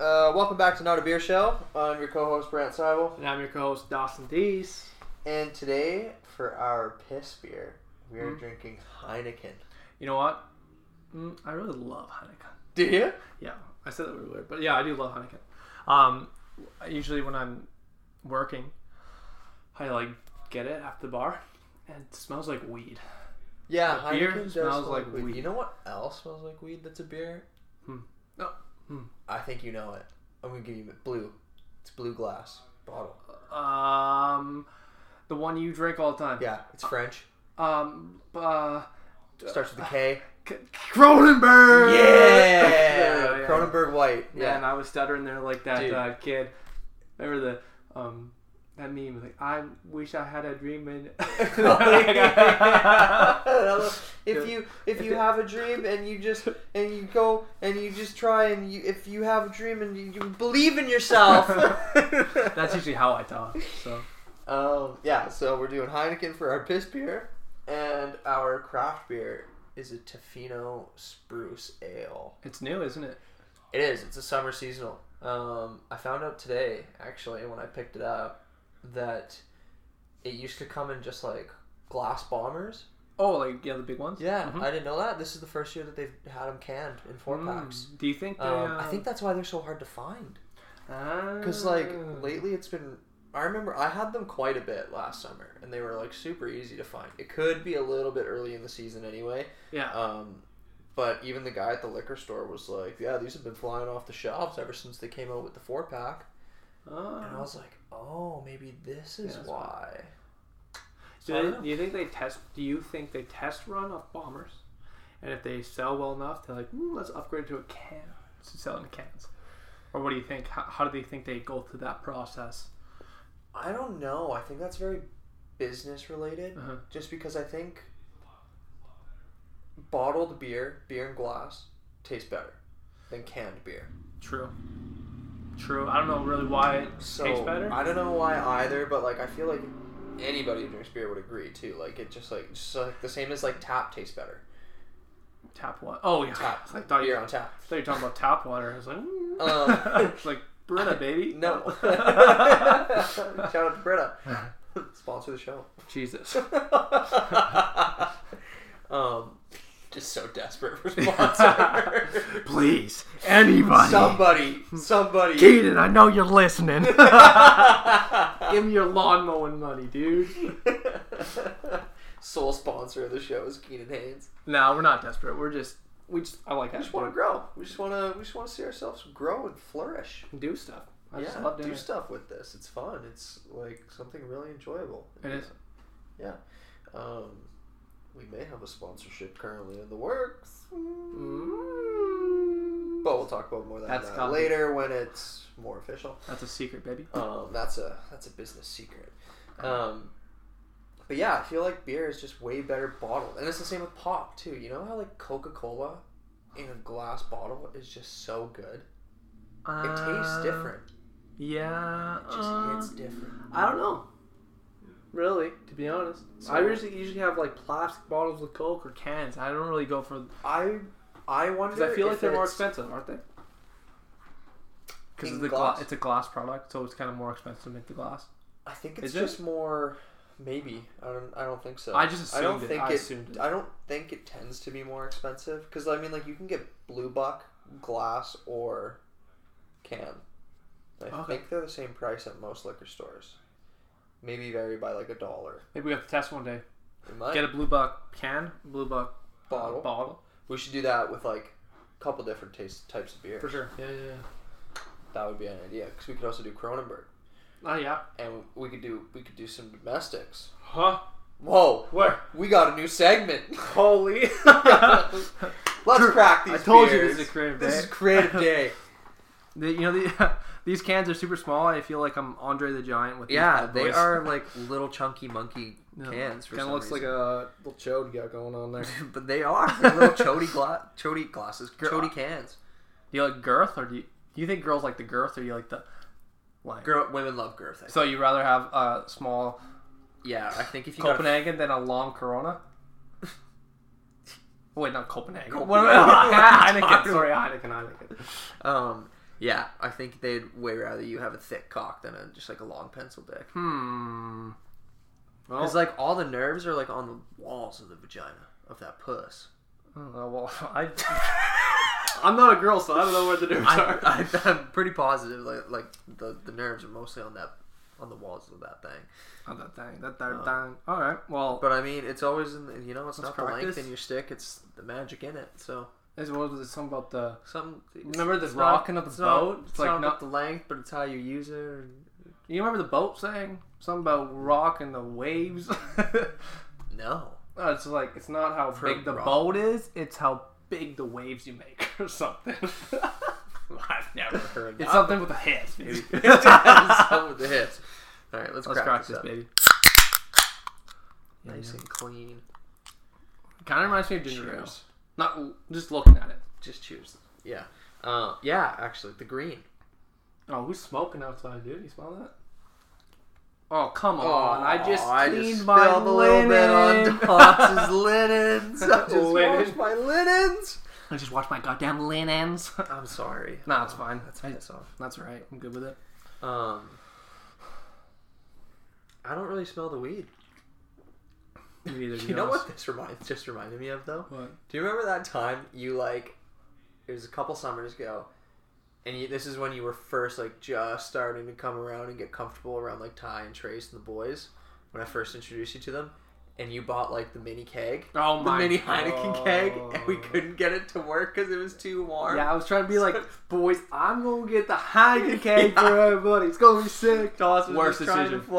Uh, welcome back to Not a Beer Show. I'm your co-host Brant Seibel, And I'm your co-host Dawson Dees. and today for our piss beer, we are Mhm. drinking Heineken. You know what? Mm, I really love Heineken. Do you? Yeah, I said that really weird, but yeah, I do love Heineken. Um, usually when I'm working, I like get it after the bar, and it smells like weed. Yeah, The beer Heineken does smells like weed. weed. You know what else smells like weed? That's a beer. Hmm. No. Hmm. I think you know it. I'm gonna give you blue. It's blue glass bottle. Um, the one you drink all the time. Yeah, it's French. Um, uh, Starts with a K. K- Kronenbourg. Yeah, Yeah, yeah. Kronenbourg White. Yeah, and I was stuttering there like that uh, kid. Remember the um that meme like I wish I had a dream and if you if you have a dream and you just and you go and you just try and you if you have a dream and you, you believe in yourself. That's usually how I talk. So um yeah. So we're doing Heineken for our piss beer, and our craft beer is a Tofino Spruce Ale. it's new, isn't it? It is. It's a summer seasonal. Um, I found out today, actually, when I picked it up, that it used to come in just like glass bombers. Oh, like yeah, the big ones. Yeah, Mhm. I didn't know that. This is the first year that they've had them canned in four Mm. packs. Do you think? They, Um, I uh, think that's why they're so hard to find. Ah. Because like lately, it's been. I remember I had them quite a bit last summer, and they were like super easy to find. It could be a little bit early in the season anyway. Yeah. Um, but even the guy at the liquor store was like, "Yeah, these have been flying off the shelves ever since they came out with the four pack." And I Oh. was like, "Oh, maybe this is Yeah, why." Do, I don't they, do you think they test? Do you think they test run off bombers, and if they sell well enough, they're like, mm, let's upgrade to a can to sell in cans, or what do you think? How, how do they think they go through that process? I don't know. I think that's very business related. Uh-huh. Just because I think bottled beer, beer in glass, tastes better than canned beer. True. True. I don't know really why it So tastes better. I don't know why either, but like I feel like anybody who drinks beer would agree too. Like it just like just like the same as like tap tastes better. Tap water. Oh yeah. Tap I thought you, beer I on tap. thought you were talking about tap water. I was like, mm. Um, it's like Brita, baby. No. Shout out to Brita. Sponsor the show. Jesus. um, just so desperate for sponsor. Please, anybody. somebody, somebody. Keaton, I know you're listening. Give me your lawn mowing money, dude. Sole sponsor of the show is Keenan Haynes. No, we're not desperate. We're just we just I like We that. just want to grow. We just want to. We just want to see ourselves grow and flourish. And do stuff. I just yeah, love doing do it. stuff with this. It's fun. It's like something really enjoyable. It is. Yeah. Um, we may have a sponsorship currently in the works, Mm. but we'll talk about more of that, That's that coming. later when it's more official. That's a secret, baby. Um, that's a that's a business secret. Um, but yeah, I feel like beer is just way better bottled, and it's the same with pop too. You know how like Coca Cola in a glass bottle is just so good. It tastes Uh, different. Yeah. It just uh, hits different. I don't know. Really, to be honest, So- I usually usually have like plastic bottles of Coke or cans. I don't really go for I I wonder. because I feel like they're more expensive, aren't they? Because glass? gla- it's a glass product, so it's kind of more expensive to make the glass. I think it's Is it? just more. Maybe I don't. I don't think so. I just I don't it. think I it. assumed it. I don't think it tends to be more expensive because I mean, like you can get Blue Buck glass or can. I Okay. think they're the same price at most liquor stores. Maybe vary by like a dollar. Maybe we have to test one day. We might. Get a blue buck can, blue buck uh, Bottle. bottle we should do that with like a couple different taste types of beer. for sure. Yeah, yeah, yeah. That would be an idea because we could also do Kronenbourg Oh yeah. and we could do we could do some domestics. Huh? Whoa, Where? we got a new segment. Holy! Let's crack these. I told you beers. this is a creative This day. is creative day. The, you know the, these cans are super small. I feel like I'm Andre the Giant with. Yeah, these bad they are like little chunky monkey cans. For Kind of some looks reason. like a little chode you got going on there. but they are They're little chody gla- chody glasses, Girl- chody cans. Do you like girth, or do you, do you think girls like the girth, or do you like the like? Girl, women love girth. I think. So you rather have a small Yeah, I think if you got Copenhagen than a long Corona? Wait, not Copenhagen. Copenhagen. What am I- Heineken. Sorry, Heineken. Heineken. um, Yeah, I think they'd way rather you have a thick cock than a just like a long pencil dick. Hmm. Well, Because like all the nerves are like on the walls of the vagina of that puss. uh, well, I. I'm not a girl, so I don't know where the nerves I, are. I, I'm pretty positive like like the, the nerves are mostly on that on the walls of that thing. Oh, that thing, that that Uh, thing. All right. Well, But I mean, it's always in the, you know it's Let's not the length practice. in your stick; it's the magic in it. So as well as something about the. something. Remember the rocking of the it's not- boat? It's, It's like not not- about the length, but it's how you use it. and- You remember the boat saying something about rock and the waves? No. No, it's like it's not how For big the rock. boat is; it's how big the waves you make, or something. I've never heard it's something with a hiss, baby. Some with the hits. All right, let's, Let's crack, crack this, up. baby. Nice and clean. Kind of reminds me of ginger ale. Cheers. Not just looking at it. Just cheers. Yeah. Uh, yeah, actually, the green. Oh, who's smoking outside, dude? You smell that? Oh, come on! I just I cleaned just my spilled a little bit on linen. Dots's linens. I just Linen. washed my linens. I just washed my goddamn linens. I'm sorry. nah, it's fine. That's I- piss off. That's alright. I'm good with it. Um, I don't really smell the weed. Neither You know what this reminds just reminded me of though? What? Do you remember that time you like? It was a couple summers ago, and you, this is when you were first like just starting to come around and get comfortable around like Ty and Trace and the boys. When I first introduced you to them, and you bought like the mini keg, Oh the my mini Heineken keg, and we couldn't get it to work because it was too warm. Yeah, I was trying to be like, boys, I'm gonna get the Heineken cake for everybody. It's gonna be sick. Dawson was Worst just trying to decision.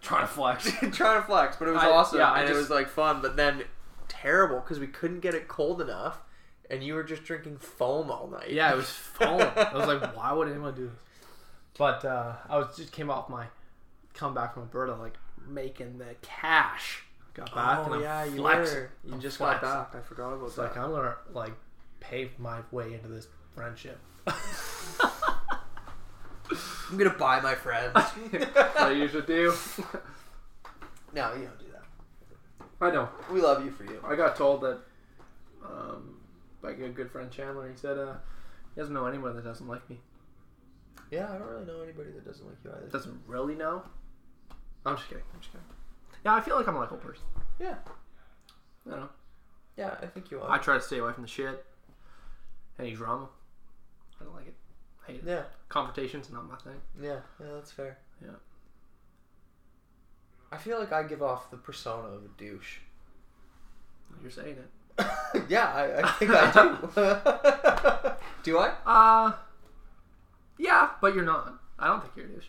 Trying to flex. trying to flex, but it was I- awesome yeah, and it was like fun. But then terrible because we couldn't get it cold enough, and you were just drinking foam all night. Yeah, it was foam. I was like, why would anyone do this? But uh, I was just came off my comeback from Alberta, like making the cash. Got back and Oh I'm yeah, you were. You I'm just flexing. got back. I forgot about It's that. like I'm gonna like pave my way into this friendship. I'm gonna buy my friends. I usually do. no, you don't do that. I know. We love you for you. I got told that um, by a good friend Chandler. He said uh, he doesn't know anyone that doesn't like me. Yeah, I don't really know anybody that doesn't like you either. Doesn't really know. I'm just kidding. I'm just kidding. Yeah, I feel like I'm a likable person. Yeah, I don't know. yeah, I think you are. I try to stay away from the shit. Any drama. I don't like it. Hate it. yeah, Confrontation's not my thing. yeah, yeah. That's fair. Yeah. I feel like I give off the persona of a douche. You're saying it. yeah, I, I think I do. do I? Uh yeah, but you're not. I don't think you're a douche.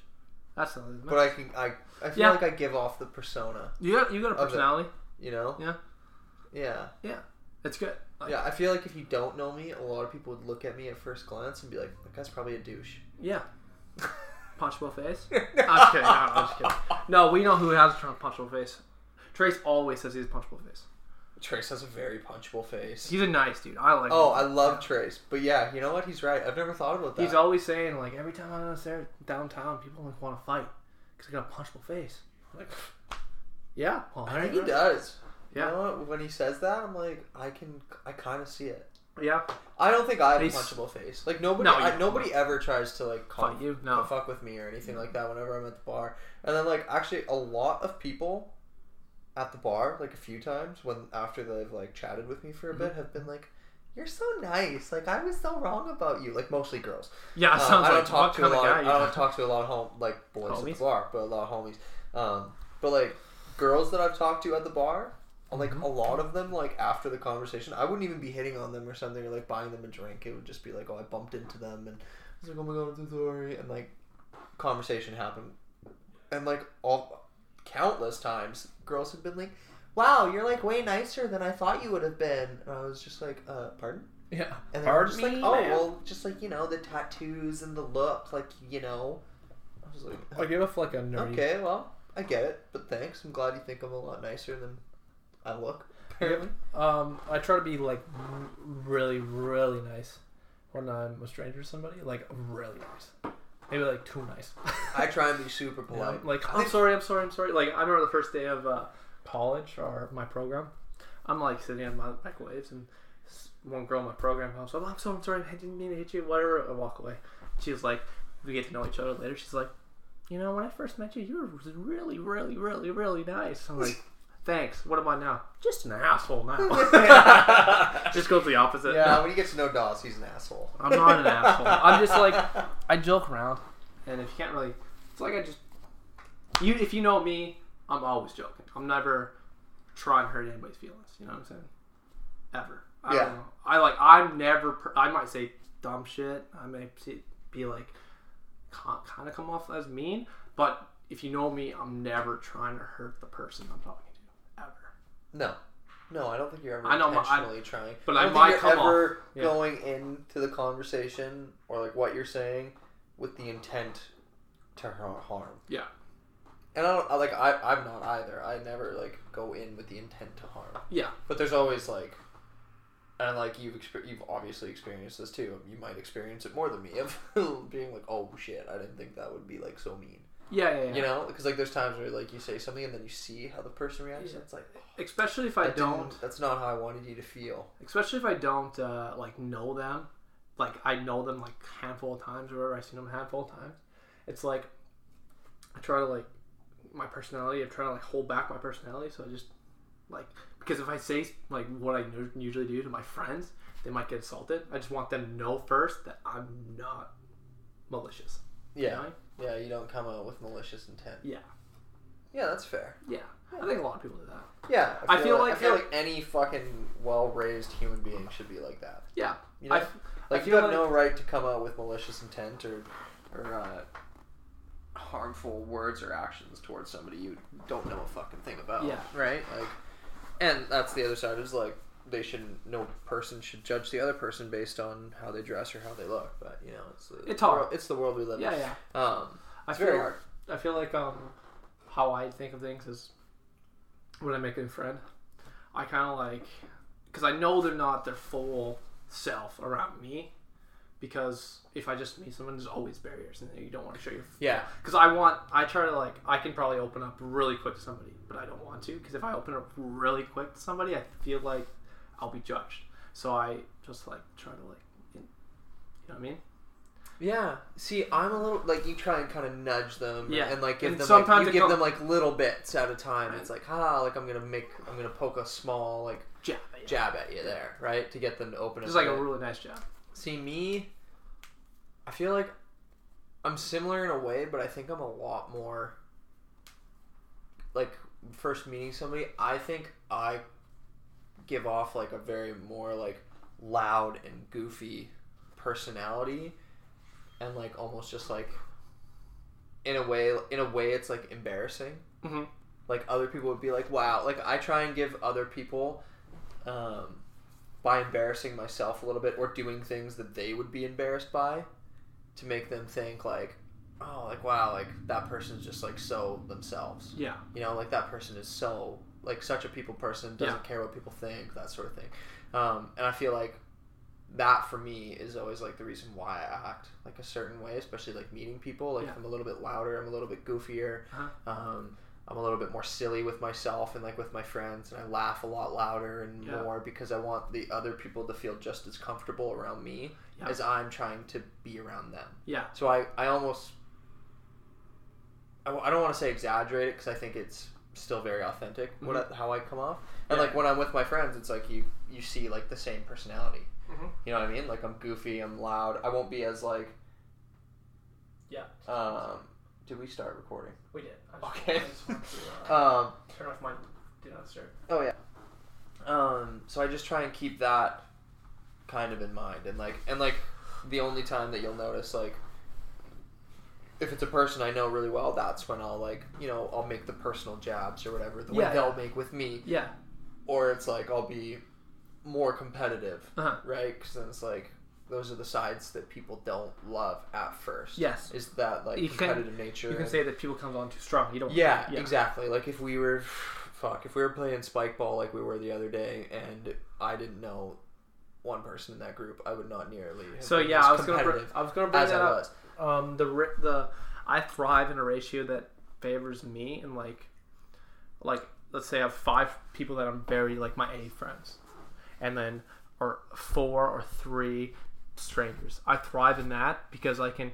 That's it. But I can. I. I feel Yeah. like I give off the persona. You got you got a it. personality. You know? Yeah. Yeah. Yeah. It's good. Like, Yeah. I feel like if you don't know me, a lot of people would look at me at first glance and be like, "That guy's probably a douche." Yeah. Punchable face. I'm just kidding. No, I'm just kidding. No, we know who has a punchable face. Trace always says he's a punchable face. Trace has a very punchable face. He's a nice dude. I like. Oh, I him. love Trace, but yeah, you know what? He's right. I've never thought about that. He's always saying like every time I'm there downtown, people like want to fight because I got a punchable face. I'm like, yeah, well, I think he does. Yeah. You know what? When he says that, I'm like, I can, I kind of see it. Yeah, I don't think I have a punchable face. Like nobody, No, I, nobody ever tries to like call Fight you? No. fuck with me or anything like that. Whenever I'm at the bar, and then like actually a lot of people at the bar, like a few times when after they've like chatted with me for a Mm-hmm. bit, have been like, "You're so nice. Like I was so wrong about you." Like mostly girls. yeah. Uh, sounds I don't like talk to a of lot. guy I don't talk to a lot of home like boys at Homies? the bar, but a lot of homies. Um, but like girls that I've talked to at the bar, like Mhm. a lot of them, like after the conversation, I wouldn't even be hitting on them or something or like buying them a drink. It would just be like, oh, I bumped into them and I was like, oh my god, I'm so sorry, and like conversation happened, and like all countless times, girls have been like. Wow, you're like way nicer than I thought you would have been. And I was just like, uh, pardon? Yeah. And they were just like, oh, ma'am. well, just like, you know, the tattoos and the look, like, you know. I was like, I give off like a nerdy. okay, well, I get it, but thanks. I'm glad you think I'm a lot nicer than I look, apparently. Um, I try to be like really, really nice when I'm a stranger to somebody. Like really nice. Maybe like too nice. I try and be super polite. like I I'm sorry, I'm sorry, I'm sorry. Like I remember the first day of uh, college or my program. I'm like sitting on my microwaves and one girl in my program comes, oh, I'm so sorry, I didn't mean to hit you, whatever. I walk away. She was like, we get to know each other later. She's like, you know, when I first met you, you were really, really, really, really nice. I'm like, thanks. What am I now? Just an asshole now. just goes the opposite. Yeah, when you get to know Dawes, he's an asshole. I'm not an asshole. I'm just like I joke around, and if you can't really, it's like I just you. If you know me, I'm always joking. I'm never trying to hurt anybody's feelings. You know what I'm saying? Ever. I Yeah. I like. I'm never. per- I might say dumb shit. I may be like, kind of come off as mean, but if you know me, I'm never trying to hurt the person I'm talking. No. No, I don't think you're ever I know, my- I- intentionally trying. but I don't might think you're come ever off- yeah. going into the conversation or like what you're saying with the intent to har- harm. Yeah. And I don't I, like I I'm not either. I never like go in with the intent to harm. Yeah. But there's always like and like you've exper- you've obviously experienced this too. You might experience it more than me of being like, "Oh shit, I didn't think that would be like so mean." Yeah. Yeah. yeah. You know, because like there's times where like you say something and then you see how the person reacts. Yeah. And it's like Especially if I that don't. That's not how I wanted you to feel. especially if I don't uh, like know them, like I know them like handful of times or whatever. I've seen them handful of times. It's like I try to like my personality. I try to like hold back my personality, so I just like because if I say like what I usually do to my friends, they might get insulted. I just want them to know first that I'm not malicious. you Yeah. know? Yeah, you don't come out with malicious intent. Yeah. Yeah, that's fair. Yeah. I think a lot of people do that. Yeah, I feel like I feel like any fucking well-raised human being should be like that. Yeah. You know, I, like I you have like- no right to come out with malicious intent or or uh, harmful words or actions towards somebody you don't know a fucking thing about. Yeah. Right. Like, and that's the other side is like they shouldn't. No person should judge the other person based on how they dress or how they look. But you know, it's the, It's the hard. world- It's the world we live yeah, in. yeah. Yeah. Um, I feel, very hard. I feel like um, how I think of things is when I make a new friend, I kind of like because I know they're not their full self around me. Because if I just meet someone, there's always barriers, and you don't want to show your. Yeah. Because I want, I try to like, I can probably open up really quick to somebody, but I don't want to. Because if I open up really quick to somebody, I feel like I'll be judged. So I just like try to like, you know what I mean? Yeah. See, I'm a little like you try and kind of nudge them, Yeah. and like give And them sometimes like, you give go- them like little bits at a time. It's like ah, like I'm gonna make, I'm gonna poke a small like Jab. at you. jab at you there, right, to get them to open. Just like a really nice jab. See me, I feel like I'm similar in a way, but I think I'm a lot more like first meeting somebody. I think I give off like a very more like loud and goofy personality, and like almost just like in a way, in a way, it's like embarrassing. Mm-hmm. Like other people would be like, "Wow!" Like I try and give other people. Um, by embarrassing myself a little bit or doing things that they would be embarrassed by to make them think like oh like wow like that person's just like so themselves Yeah. you know like that person is so like such a people person doesn't Yeah. care what people think that sort of thing um, and i feel like that for me is always like the reason why i act like a certain way especially like meeting people like Yeah. i'm a little bit louder i'm a little bit goofier Uh-huh. um, I'm a little bit more silly with myself and like with my friends, and I laugh a lot louder and Yeah. more because I want the other people to feel just as comfortable around me Yeah. as I'm trying to be around them. Yeah. So I, I almost, I, I don't want to say exaggerate it because I think it's still very authentic what I, how I come off. And Yeah. like when I'm with my friends, it's like you you see like the same personality. Mhm. You know what I mean? Like I'm goofy, I'm loud. I won't be as like. Yeah. Um, did we start recording? We did. Okay. to uh, Um, turn off my do not disturb. Oh yeah. Um, so I just try and keep that kind of in mind, and like, and like, the only time that you'll notice, like, if it's a person I know really well, that's when I'll like, you know, I'll make the personal jabs or whatever the way they'll make with me, Yeah. or it's like I'll be more competitive, Uh-huh. right? Because then it's like those are the sides that people don't love at first. Yes. is that like You can- competitive nature? You can and- say that people come on too strong. You don't. yeah, exactly. Like if we were, fuck, if we were playing spike ball like we were the other day, and I didn't know one person in that group, I would not nearly. have So yeah, I was gonna bring, competitive I was gonna bring as that I up. Um, the the I thrive in a ratio that favors me, and like, like let's say I have five people that I'm very like my A friends, and then or four or three strangers. I thrive in that because I can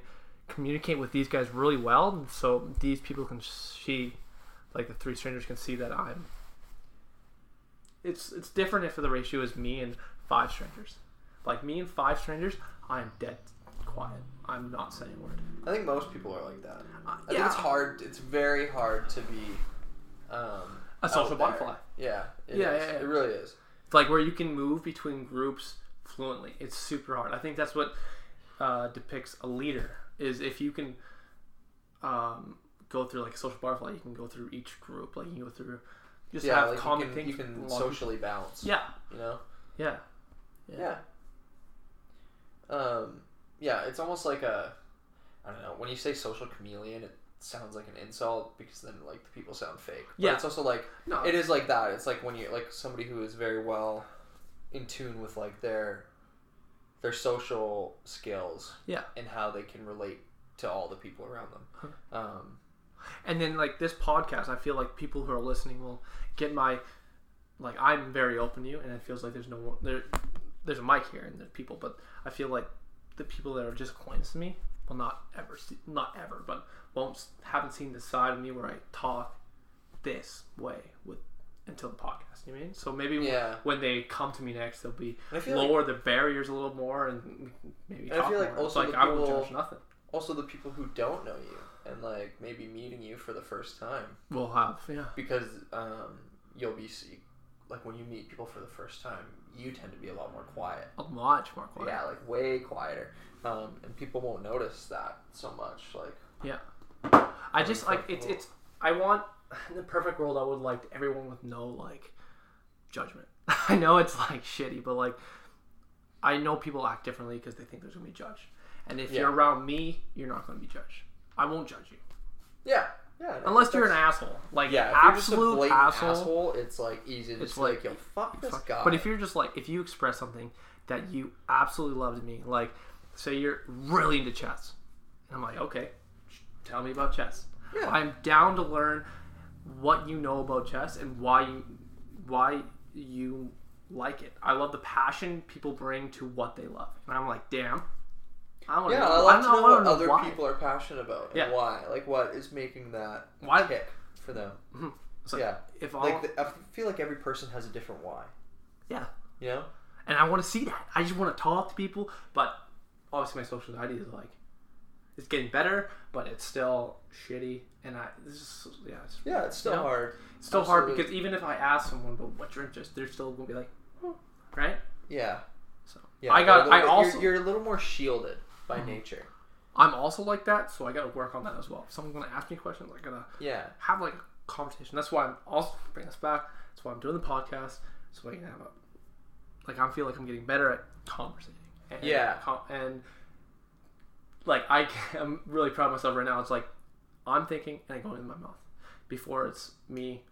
communicate with these guys really well, and so these people can see, like the three strangers can see that I'm. It's it's different if the ratio is me and five strangers. Like me and five strangers, I am dead quiet. I'm not saying a word. I think most people are like that. Uh, I think it's hard. It's very hard to be um, A social butterfly. Yeah, it Yeah, yeah, yeah. It really is. It's like where you can move between groups fluently. It's super hard. I think that's what uh, depicts a leader is if you can um, go through like a social butterfly, you can go through each group. Like you can go through just Yeah, have like common you can, things. you can with a lot of socially people. Yeah, You know. yeah, Yeah. Um, yeah, it's almost like a, I don't know. When you say social chameleon, it sounds like an insult because then like the people sound fake. But Yeah. it's also like No, it is like that. It's like when you like somebody who is very well in tune with like their their social skills. Yeah. And how they can relate to all the people around them. Um, and then like this podcast, I feel like people who are listening will get my like I'm very open to you, and it feels like there's no there. There's a mic here and there's people, but I feel like the people that are just acquaintances to me will not ever see, not ever, but won't haven't seen the side of me where I talk this way with until the podcast. You know I mean? So maybe Yeah. when they come to me next, they'll be feel like lower the barriers a little more and maybe And I talk feel like more. also it's like the I won't people- judge nothing. also the people who don't know you and like maybe meeting you for the first time We'll have yeah. because um, you'll be like when you meet people for the first time, you tend to be a lot more quiet. A much more quiet. Yeah, like way quieter, um, and people won't notice that so much. Like yeah, I just like it's it's I want in the perfect world I would like everyone with no like judgment. I know it's like shitty, but like I know people act differently because they think there's gonna be judged. And if Yeah. you're around me, you're not gonna be judged. I won't judge you yeah, yeah. unless you're an asshole. Like yeah, if you're just a absolute asshole. asshole, it's like easy to It's just like, like, yo, fuck this Fuck. guy. But if you're just like if you express something that you absolutely love to me, like say you're really into chess, and I'm like, okay, tell me about chess. Yeah. I'm down to learn what you know about chess and why you why you like it. I love the passion people bring to what they love, and I'm like, damn. I want yeah, know, I like to know what other why. people are passionate about and Yeah. why. Like what is making that Why- tick for them. It's like, yeah. If all, Like the, I feel like every person has a different why. yeah, You know? and I want to see that. I just want to talk to people, but obviously my social media is like it's getting better, but it's still shitty. And I this is yeah, it's, Yeah, it's still You know? hard. it's still hard because even if I ask someone about what's your interest, they're still gonna be like, "Hmm," right? Yeah. So Yeah. I got- I bit- also- you're, you're a little more shielded by nature. I'm also like that, so I gotta work on that as well. If someone's gonna ask me questions, I gotta Yeah. have like a conversation. That's why I'm also bringing this back. That's why I'm doing the podcast, so I can have a like I feel like I'm getting better at conversating. And, Yeah. and like I, I'm really proud of myself right now. It's like I'm thinking and I go into my mouth before it's me.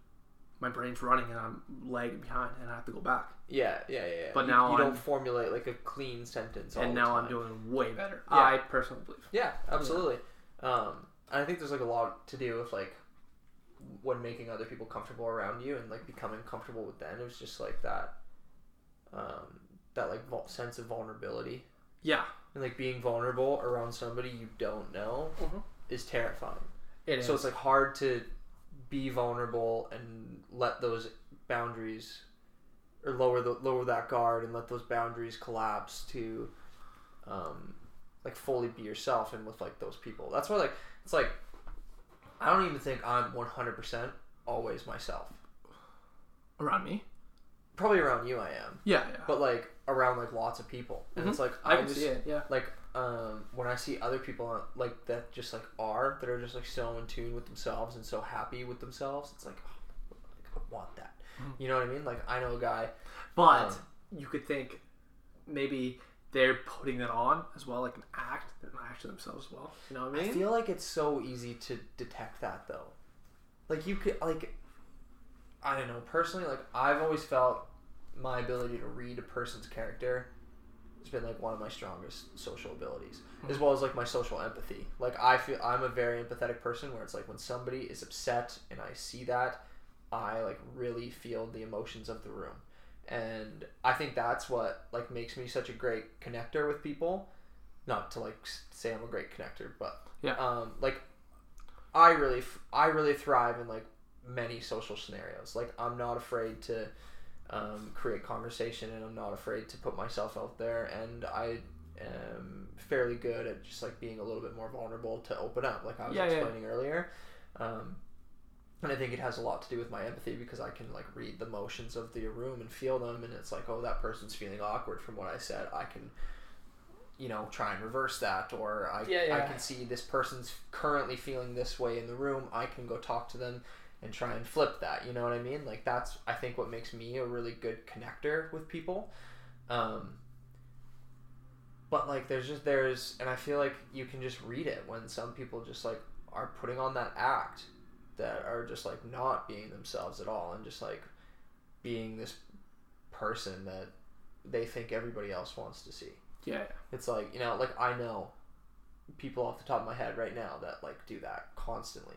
My brain's running and I'm lagging behind and I have to go back. Yeah, yeah, yeah. yeah. But you, now you don't formulate like a clean sentence. And now I'm doing way better. Yeah. I personally believe. Yeah, absolutely. Um, and I think there's like a lot to do with like when making other people comfortable around you and like becoming comfortable with them. It was just like that, um, that like sense of vulnerability Yeah, and like being vulnerable around somebody you don't know Mhm. is terrifying. it is. So it's like hard to be vulnerable and let those boundaries or lower the lower that guard and let those boundaries collapse to um like fully be yourself and with like those people. That's why like it's like I don't even think I'm 100% always myself. around me. Probably around you I am, Yeah, yeah. but like around like lots of people. And it's like I I, can just see it. Yeah. like um, when I see other people like that just like are that are just like so in tune with themselves and so happy with themselves, it's like, oh, like I want that. Mm-hmm. You know what I mean? Like I know a guy. But Um, you could think maybe they're putting that on as well, like an act, an act to themselves as well. You know what I mean? I feel like it's so easy to detect that though. Like you could like, I don't know. Personally, like I've always felt my ability to read a person's character has been like one of my strongest social abilities, as well as like my social empathy. Like I feel I'm a very empathetic person where it's like when somebody is upset and I see that, I like really feel the emotions of the room, and I think that's what like makes me such a great connector with people. Not to like say I'm a great connector, but Yeah. um, like I really f- I really thrive in like many social scenarios. Like I'm not afraid to um, create conversation, and I'm not afraid to put myself out there, and I am fairly good at just like being a little bit more vulnerable to open up, like I was Yeah, yeah. explaining earlier. Um, and I think it has a lot to do with my empathy because I can like read the motions of the room and feel them, and it's like, oh, that person's feeling awkward from what I said. I can, you know, try and reverse that, or I, Yeah, I can see this person's currently feeling this way in the room. I can go talk to them and try and flip that. You know what I mean? Like that's I think what makes me a really good connector with people. Um, but like there's just there's and I feel like you can just read it when some people just like are putting on that act that are just like not being themselves at all and just like being this person that they think everybody else wants to see. Yeah. It's like, you know, like I know people off the top of my head right now that like do that constantly.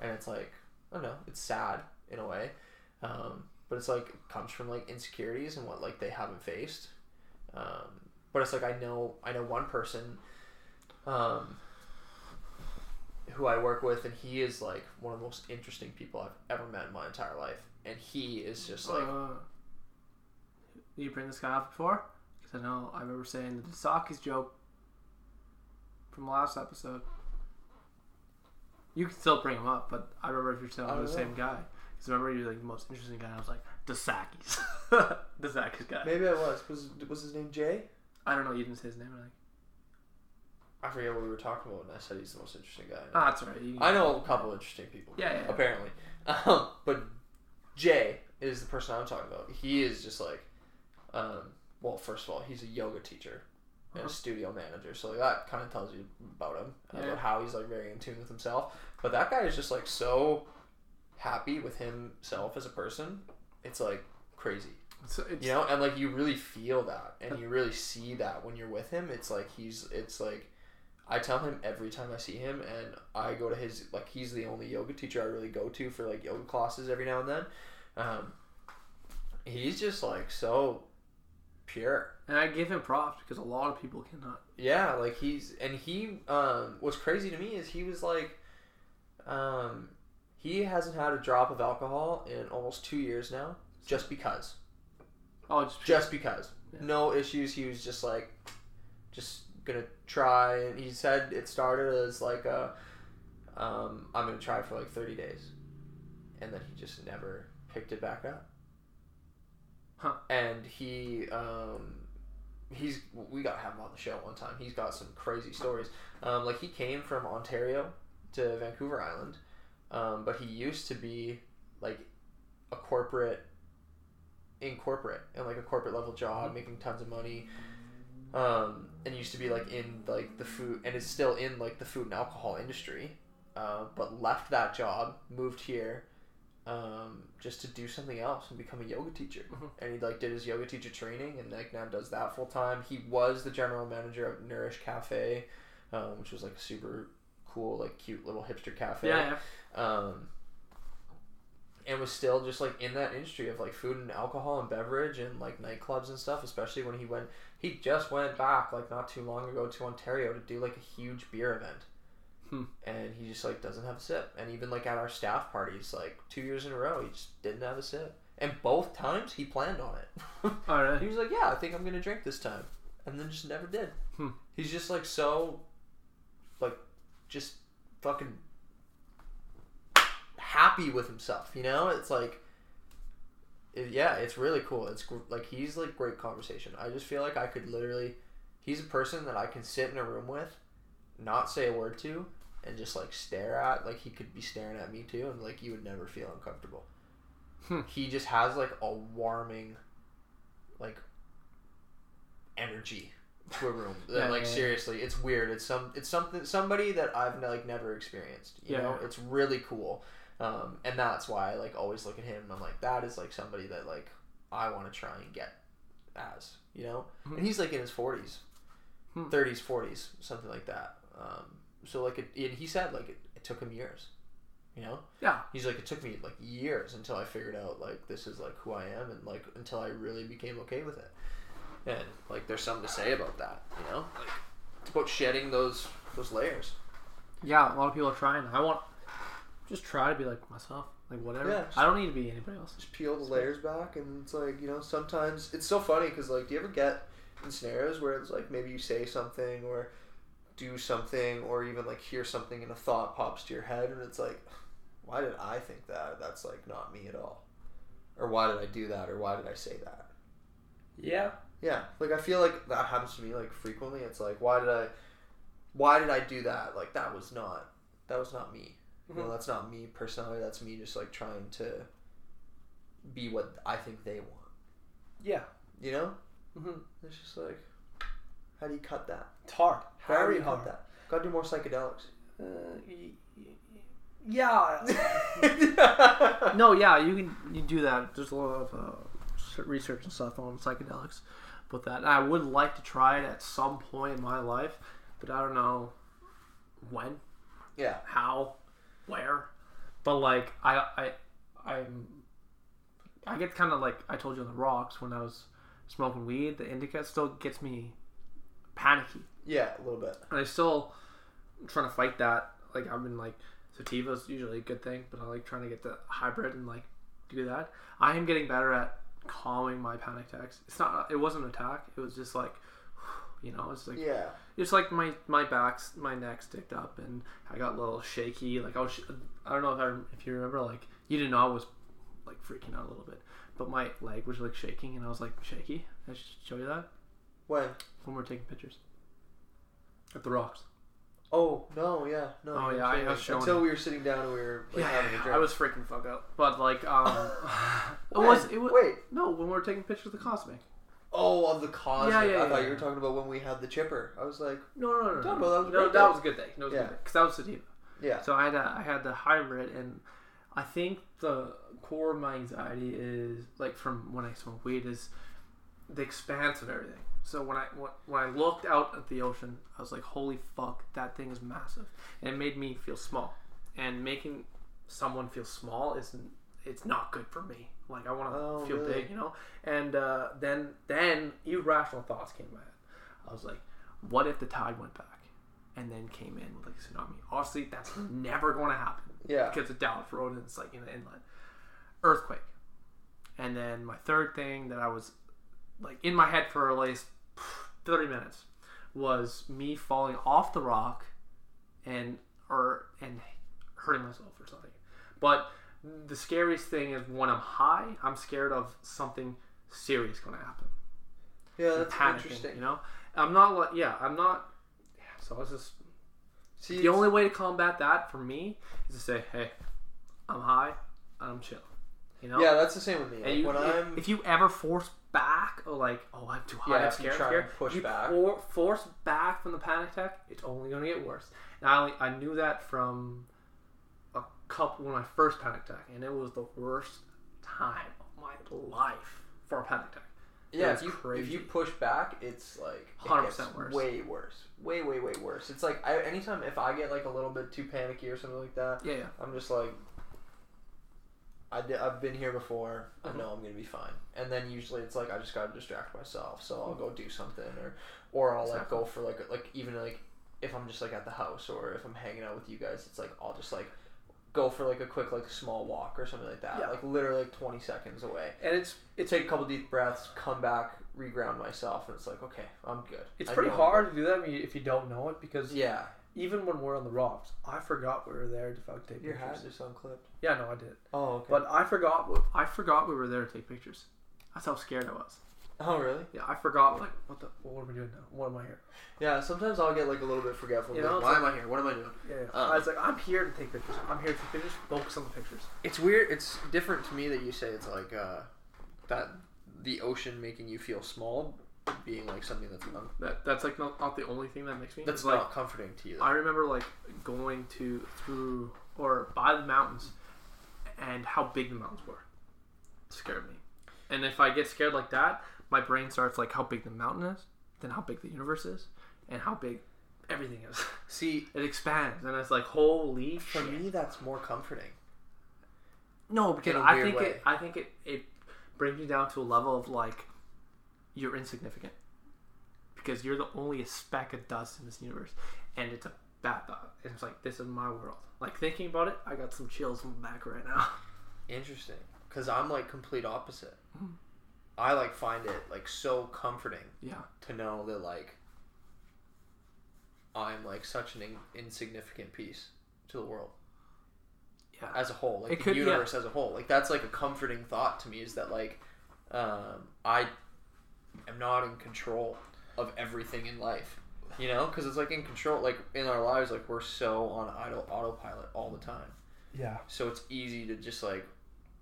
And it's like, I don't know, it's sad in a way. Um, but it's like it comes from like insecurities and what like they haven't faced. Um, but it's like I know I know one person um, who I work with and he is like one of the most interesting people I've ever met in my entire life. And he is just like uh, you bring this guy up before? Because I know I remember saying the Saki's joke from last episode. You can still bring him up, but I remember if you're I the don't same guy. Because remember you're like the most interesting guy. And I was like Dasaki's, Dasaki's guy. maybe I was was was his name Jay? I don't know. You didn't say his name. I think. I forget what we were talking about, and I said he's the most interesting guy. Ah, that's right. You, I know a couple interesting people. Yeah, yeah. Apparently, um, but Jay is the person I'm talking about. He is just like, um, well, first of all, he's a yoga teacher and Uh-huh. a studio manager, so that kind of tells you about him, Yeah. about how he's like very in tune with himself. But that guy is just like so happy with himself as a person. It's like crazy. So it's, you know and like you really feel that and you really see that when you're with him it's like he's it's like i tell him every time i see him and i go to his like he's the only yoga teacher i really go to for like yoga classes every now and then um he's just like so pure and I give him props because a lot of people cannot. yeah like he's and he um what's crazy to me is he was like um he hasn't had a drop of alcohol in almost two years now just because. Oh, just just because. Yeah. no issues. He was just like just gonna try and he said it started as like a um, i'm gonna try for like 30 days and then he just never picked it back up. Huh. and he um, he's we gotta have him on the show one time. He's got some crazy stories. Um, like he came from ontario to vancouver island um, but he used to be like a corporate in corporate and like a corporate level job making tons of money um, and used to be like in like the food and is still in like the food and alcohol industry uh, but left that job moved here um, just to do something else and become a yoga teacher. Mhm. and he like did his yoga teacher training and like now does that full time. He was the general manager of nourish cafe um, which was like a super cool like cute little hipster cafe Yeah, yeah. um, and was still just like in that industry of like food and alcohol and beverage and like nightclubs and stuff. Especially when he went, he just went back like not too long ago to Ontario to do like a huge beer event, Hmm. and he just like doesn't have a sip. And even like at our staff parties, like two years in a row, he just didn't have a sip. And both times he planned on it. Oh, really? he was like, "Yeah, I think I'm gonna drink this time," and then just never did. Hmm. He's just like so, like, just fucking happy with himself. You know, it's like, it- yeah, it's really cool. It's gr- like he's like great conversation. I just feel like I could literally, he's a person that I can sit in a room with, not say a word to, and just like stare at. Like he could be staring at me too, and like you would never feel uncomfortable. Hmm. He just has like a warming, like, energy to a room. Yeah, like yeah, seriously, it's weird. It's some it's something somebody that I've like never experienced. You know, it's really cool. Um, and that's why I like always look at him and I'm like, that is like somebody that like I want to try and get as, you know? Mhm. And he's like in his 40s, Hmm. 30s, 40s, something like that. Um, so like, it, and he said like it, it took him years. You know? Yeah. He's like, it took me like years until I figured out like this is like who I am and like until I really became okay with it. And like there's something to say about that, you know? Like it's about shedding those those layers. Yeah, a lot of people are trying. I want just try to be like myself, like whatever. Yeah, just- I don't need to be anybody else. Just peel the layers back and it's like, you know, sometimes it's so funny because like do you ever get in scenarios where it's like maybe you say something or do something or even like hear something and a thought pops to your head and it's like why did I think that? That's like not me at all. Or why did I do that or why did I say that? Yeah. Yeah, like I feel like that happens to me like frequently. It's like why did I, why did I do that? Like that was not, that was not me. You know, Mhm. that's not me personally. That's me just like trying to be what I think they want. Yeah. You know, Mm-hmm. it's just like, how do you cut that? It's hard. How do Very you cut hard. that? Gotta do more psychedelics. Uh, y- y- yeah. no, yeah, you can you do that. There's a lot of uh, research and stuff on psychedelics, but that I would like to try it at some point in my life, but I don't know when, yeah, how, where. But like I I I'm I get kind of like I told you on the rocks when I was smoking weed. The indica still gets me panicky. yeah, a little bit. And I still trying to fight that. Like I've been like sativa's usually a good thing, but I like trying to get the hybrid and like do that. I am getting better at calming my panic attacks. It's not. It wasn't an attack. It was just like, you know, it's like Yeah, it's like my my back's my neck sticked up and I got a little shaky. Like I was. I don't know if I if you remember. Like you didn't know I was like freaking out a little bit, but my leg was like shaking and I was like shaky. I should show you that when? when we we're taking pictures at the rocks. Oh no, yeah, no. Oh, yeah, I was showing until we were sitting down and we were like, having a drink. I was freaking fuck up. But like, um, it was it was Wait. no when we were taking pictures of the cosmic. Oh, of the cosmic. Yeah, yeah, I thought you were talking about when we had the chipper. I was like, No, no, no, no. That was a no, that day. was a good day. Was Yeah. because that was sativa. yeah, So I had a, I had the hybrid, and I think the core of my anxiety is like from when I smoke weed is the expanse of everything. So when I when, I looked out at the ocean, I was like, "Holy fuck, that thing is massive!" And it made me feel small. And making someone feel small isn't it's not good for me. Like I want to Oh, feel really? big, you know. And uh, then then irrational thoughts came to my head. I was like, "What if the tide went back?" And then came in with like a tsunami. Obviously, that's never going to happen yeah. because of Dallas Road and it's like in the inland. Earthquake. And then my third thing that I was like in my head for at least 30 minutes was me falling off the rock and or and hurting myself or something. But the scariest thing is when I'm high, I'm scared of something serious going to happen. Yeah, that's panicking, interesting. You know, I'm not like yeah, I'm not. Yeah, so I was just See, the only way to combat that for me is to say, "Hey, I'm high, I'm chill." You know. yeah, that's the same with me. Like, you, when if, I'm, if you ever force back, or like, "Oh, I'm too high, Yeah, I'm scared," I'm scared," push you back. For, force back from the panic attack, it's only gonna get worse. And I, only, I knew that from a couple when I first panic attack, and it was the worst time of my life for a panic attack. yeah, it's if you, if you push back, it's like it 100% gets worse. way worse, way way way worse. It's like I, anytime if I get like a little bit too panicky or something like that, Yeah, yeah. I'm just like, I did, I've been here before. I uh-huh. know I'm gonna be fine. And then usually it's like I just gotta distract myself. So I'll go do something, or or I'll like go for like like even like if I'm just like at the house or if I'm hanging out with you guys, it's like I'll just like go for like a quick like small walk or something like that. Yeah. Like literally like 20 seconds away. And it's it's Take a couple deep breaths, come back, reground myself, and it's like okay, I'm good. it's I pretty hard to do that if you- if you don't know it because. Yeah, even when we're on the rocks, I forgot we were there to fucking take your pictures. hat just unclipped. Yeah, no, I did. Oh okay. But I forgot. I forgot we were there to take pictures. That's how scared I was. oh really? Yeah, I forgot. Like, what the? What are we doing now? What am I here? Yeah. Sometimes I'll get like a little bit forgetful. You know, it's why like- am I here? What am I doing? Yeah, yeah. Uh. I was like, I'm here to take pictures. I'm here to take pictures. Focus on the pictures. It's weird. It's different to me that you say it's like uh, that the ocean making you feel small, being like something that's un- That that's like not, not the only thing that makes me. that's it's like not comforting to you. I remember like going to through or by the mountains, and how big the mountains were. It scared me. And if I get scared like that, my brain starts like how big the mountain is, then how big the universe is, and how big everything is. See, It expands, and it's like holy for shit. me, that's more comforting. No, because I think way. it. I think it. It brings you down to a level of like, you're insignificant, because you're the only speck of dust in this universe, and it's a bad thought. And it's like this is my world. Like thinking about it, I got some chills in my back right now. Interesting, because I'm like complete opposite. Mhm. I like find it like so comforting Yeah. to know that like I'm like such an in- insignificant piece to the world Yeah. as a whole, like It the could- yeah. universe as a whole. Like that's like a comforting thought to me is that like um, I am not in control of everything in life. You know, because it's like in control, like in our lives, like we're so on auto autopilot all the time. Yeah. So it's easy to just like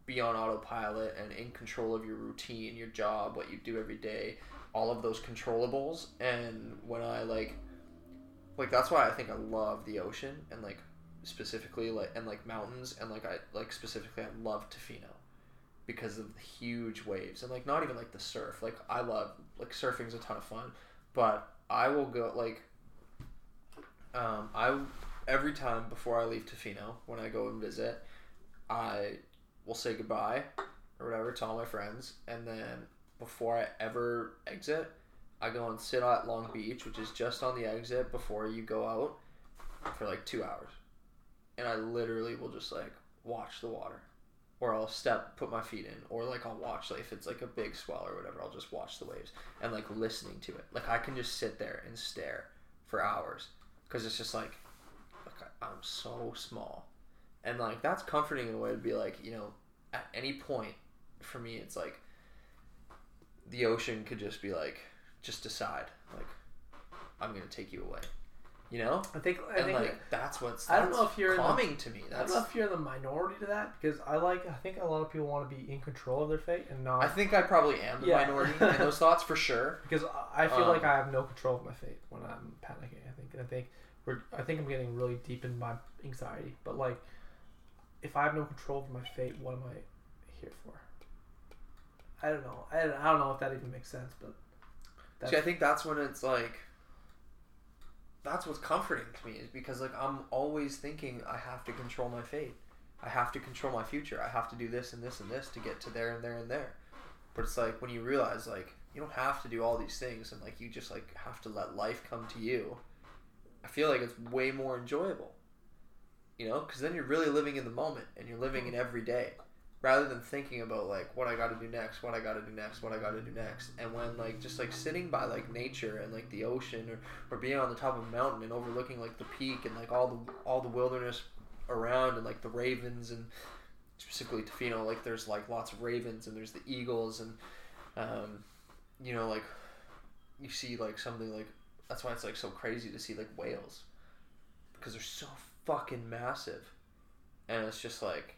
be on autopilot and in control of your routine, your job, what you do every day, all of those controllables. And when I like, like that's why I think I love the ocean and like specifically like and like mountains and like I like specifically I love Tofino because of the huge waves and like not even like the surf. Like I love like surfing's a ton of fun, but I will go like um I every time before I leave Tofino when I go and visit, I will say goodbye or whatever to all my friends and then before I ever exit, I go and sit at Long Beach, which is just on the exit before you go out for like 2 hours. And I literally will just like watch the water or I'll step, put my feet in, or like I'll watch, like if it's like a big swell or whatever, I'll just watch the waves and like listening to it. Like I can just sit there and stare for hours because it's just like, I'm so small, and like that's comforting in a way to be like, you know, at any point for me, it's like the ocean could just be like, just decide, like I'm gonna take you away, you know, I think I and think like that's what's I don't know if you're in the- calming to me. I don't That's know if you're the minority to that because I like I think a lot of people want to be in control of their fate and not I think I probably am the Yeah. minority in those thoughts for sure. because I- I feel Um, like I have no control of my fate when I'm panicking. I think I think we're I think I'm getting really deep in my anxiety. But like, if I have no control of my fate, what am I here for? I don't know. I, I don't know if that even makes sense, but that's, See, I think that's when it's like, that's what's comforting to me is because like I'm always thinking I have to control my fate, I have to control my future, I have to do this and this and this to get to there and there and there. But it's like when you realize like you don't have to do all these things and like you just like have to let life come to you. I feel like it's way more enjoyable. You know, because then you're really living in the moment and you're living in every day rather than thinking about like what I got to do next, what I got to do next, what I got to do next. And when like just like sitting by like nature and like the ocean or, or being on the top of a mountain and overlooking like the peak and like all the all the wilderness around and like the ravens and specifically Tofino like there's like lots of ravens and there's the eagles and um, you know like you see like something like that's why it's like so crazy to see like whales because they're so fucking massive and it's just like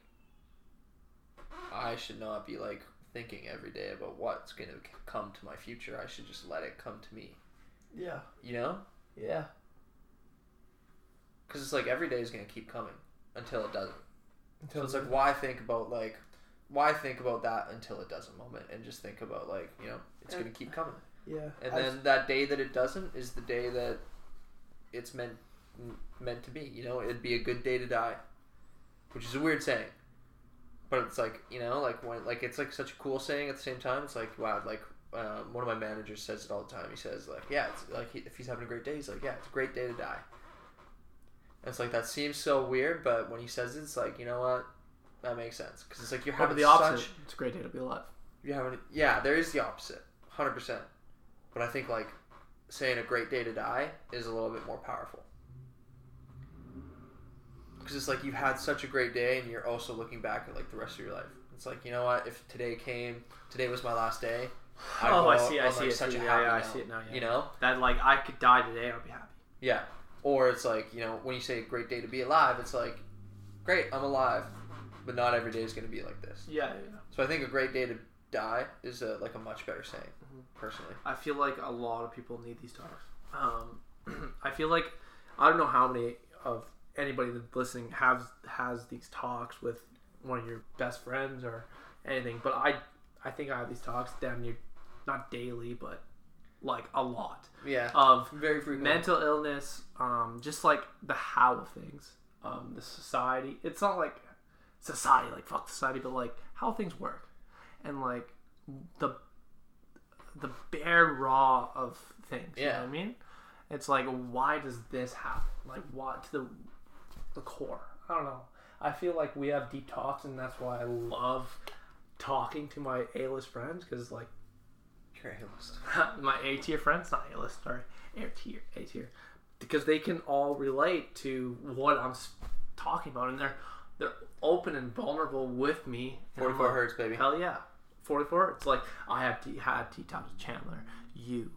I should not be like thinking every day about what's going to come to my future. I should just let it come to me. yeah, You know? yeah. Because it's like every day is going to keep coming until it doesn't. So Until it's like why think about like why think about that until it doesn't moment and just think about like you know it's going to keep coming. yeah, And I've- then that day that it doesn't is the day that it's meant meant to be. You know, it'd be a good day to die, which is a weird saying, but it's like you know, like when like it's like such a cool saying at the same time. It's like wow, like um, one of my managers says it all the time. He says like yeah, it's like he, if he's having a great day, he's like yeah, it's a great day to die. And it's like that seems so weird, but when he says it, it's like you know what, that makes sense because it's like you're having the opposite? such It's a great day to be alive. you having yeah there is the opposite 100% but i think like saying a great day to die is a little bit more powerful because it's like you've had such a great day and you're also looking back at like the rest of your life it's like you know what if today came today was my last day I'd oh, I see. I see like, it. such too. a Yeah, happy yeah, I see it now. Yeah. you know that like I could die today, I'd be happy. yeah or it's like you know when you say a great day to be alive it's like great i'm alive but not every day is going to be like this Yeah, yeah. so i think a great day to die is a, like a much better saying Mhm. personally I feel like a lot of people need these talks. Um, I feel like I don't know how many of anybody that's listening has has these talks with one of your best friends or anything, but I I think I have these talks damn near not daily, but like a lot Yeah. of Very frequent. mental illness, um, just like the how of things, um, the society. It's not like society, like fuck society, but like how things work, and like the the bare raw of things. You know Yeah. what I mean? It's like why does this happen? Like what to the the core? I don't know. I feel like we have deep talks, and that's why I love talking to my A list friends because like Your A-list. my A tier friends, not A list, sorry, A tier, A tier, because they can all relate to what I'm talking about, and they're they're open and vulnerable with me. 44 like, hertz, baby. Hell yeah, forty four. It's like I have tea, had tea times with Chandler, you,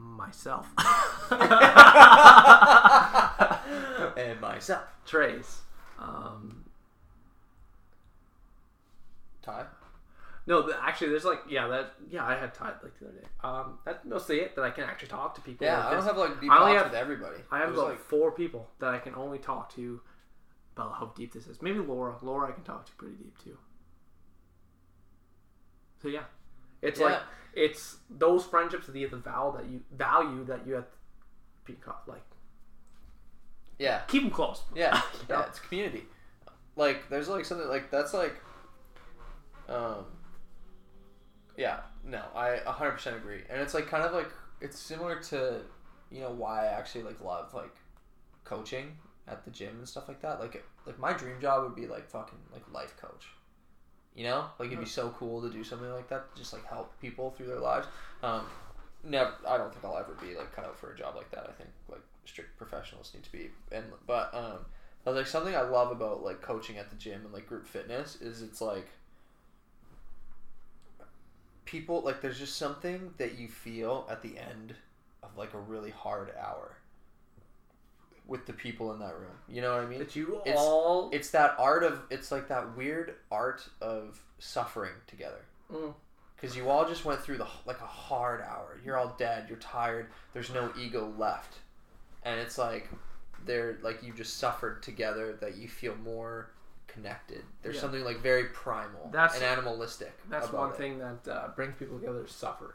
myself, and myself. Trace. Um, Ty. no, actually, there's like yeah, that yeah, I had Tide like the other day. Um, that's mostly it that I can actually talk to people. Yeah, like I don't this. have like deep I only talks have- with everybody. I have about like four people that I can only talk to about how deep this is. Maybe Laura. Laura I can talk to pretty deep too. So yeah. It's Yeah. like it's those friendships that you have the value that you value that you have to be like yeah, keep them close. yeah, You know? yeah. It's community. Like there's like something like that's like, um. Yeah, no, I 100% agree, and it's like kind of like it's similar to, you know, why I actually like love like, coaching at the gym and stuff like that. Like, like my dream job would be like fucking like life coach. You know, like it'd be so cool to do something like that, to just like help people through their lives. Um, never, I don't think I'll ever be like cut out for a job like that. I think like strict professionals need to be, and but um, but like something I love about like coaching at the gym and like group fitness is it's like people like there's just something that you feel at the end of like a really hard hour with the people in that room. You know what I mean? That you It's- all It's that art of it's like that weird art of suffering together. Mm. Because you all just went through the like a hard hour. You're all dead. You're tired. There's no ego left, and it's like they're like you just suffered together. That you feel more connected. There's Yeah. something like very primal That's- and animalistic. that's one it. thing that uh, brings people together is suffering.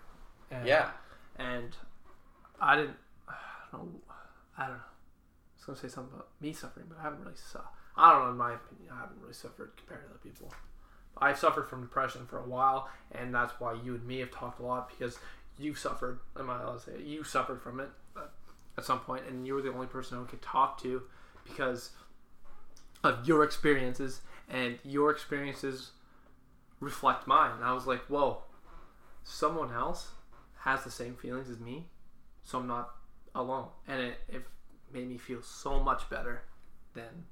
And, Yeah, And I didn't I don't know I don't know. Was gonna say something about me suffering, but I haven't really su- I don't know, in my opinion, I haven't really suffered compared to other people. I've suffered from depression for a while, and that's why you and me have talked a lot because you suffered. Am I allowed to say it? You suffered from it uh, at some point, and you were the only person I could talk to because of your experiences, and your experiences reflect mine. And I was like, whoa, someone else has the same feelings as me, so I'm not alone. And it, it made me feel so much better than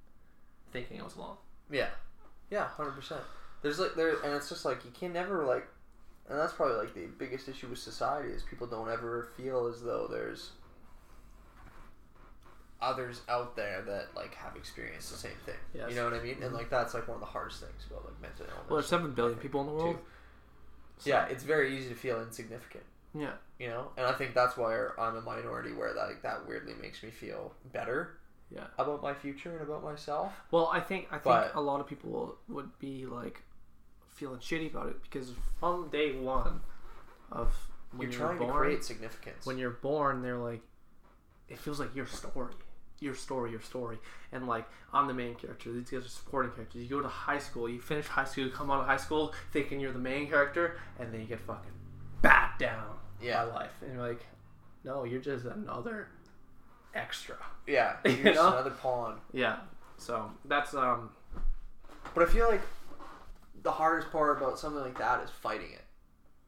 thinking I was alone. yeah, yeah, hundred percent. There's like there, and it's just like you can never like, and that's probably like the biggest issue with society is people don't ever feel as though there's others out there that like have experienced the same thing. Yes. You know what I mean? And Mhm. like that's like one of the hardest things about like mental illness. Well, there's seven billion people in the world. too. Yeah, it's very easy to feel insignificant. Yeah. You know, and I think that's why I'm a minority where that like, that weirdly makes me feel better. Yeah. About my future and about myself. Well, I think I think But- a lot of people would be like feeling shitty about it because from day one of when you're you're, trying born, to create significance. when you're born, they're like, it feels like your story, your story, your story, and like I'm the main character. These guys are supporting characters. You go to high school, you finish high school, you come out of high school thinking you're the main character, and then you get fucking bat down Yeah. by life, and you're like, no, you're just another extra. yeah, You you're just know? another pawn. Yeah. So that's um But I feel like the hardest part about something like that is fighting it,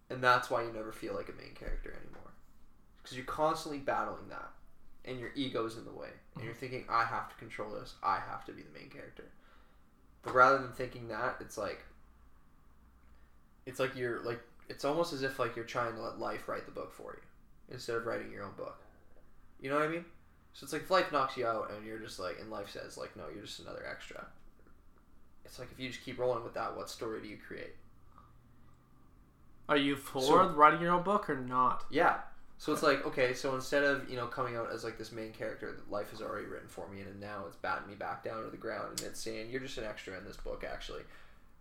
and that's why you never feel like a main character anymore, because you're constantly battling that, and your ego's in the way, and you're thinking, "I have to control this. I have to be the main character." But rather than thinking that, it's like, it's like you're like it's almost as if like you're trying to let life write the book for you instead of writing your own book. You know what I mean? So it's like if life knocks you out and you're just like, and life says like, no, you're just another extra. It's like if you just keep rolling with that, what story do you create? are you for So- writing your own book or not? Yeah. So it's like okay, so instead of you know coming out as like this main character that life has already written for me, and now it's batting me back down to the ground, and it's saying you're just an extra in this book actually.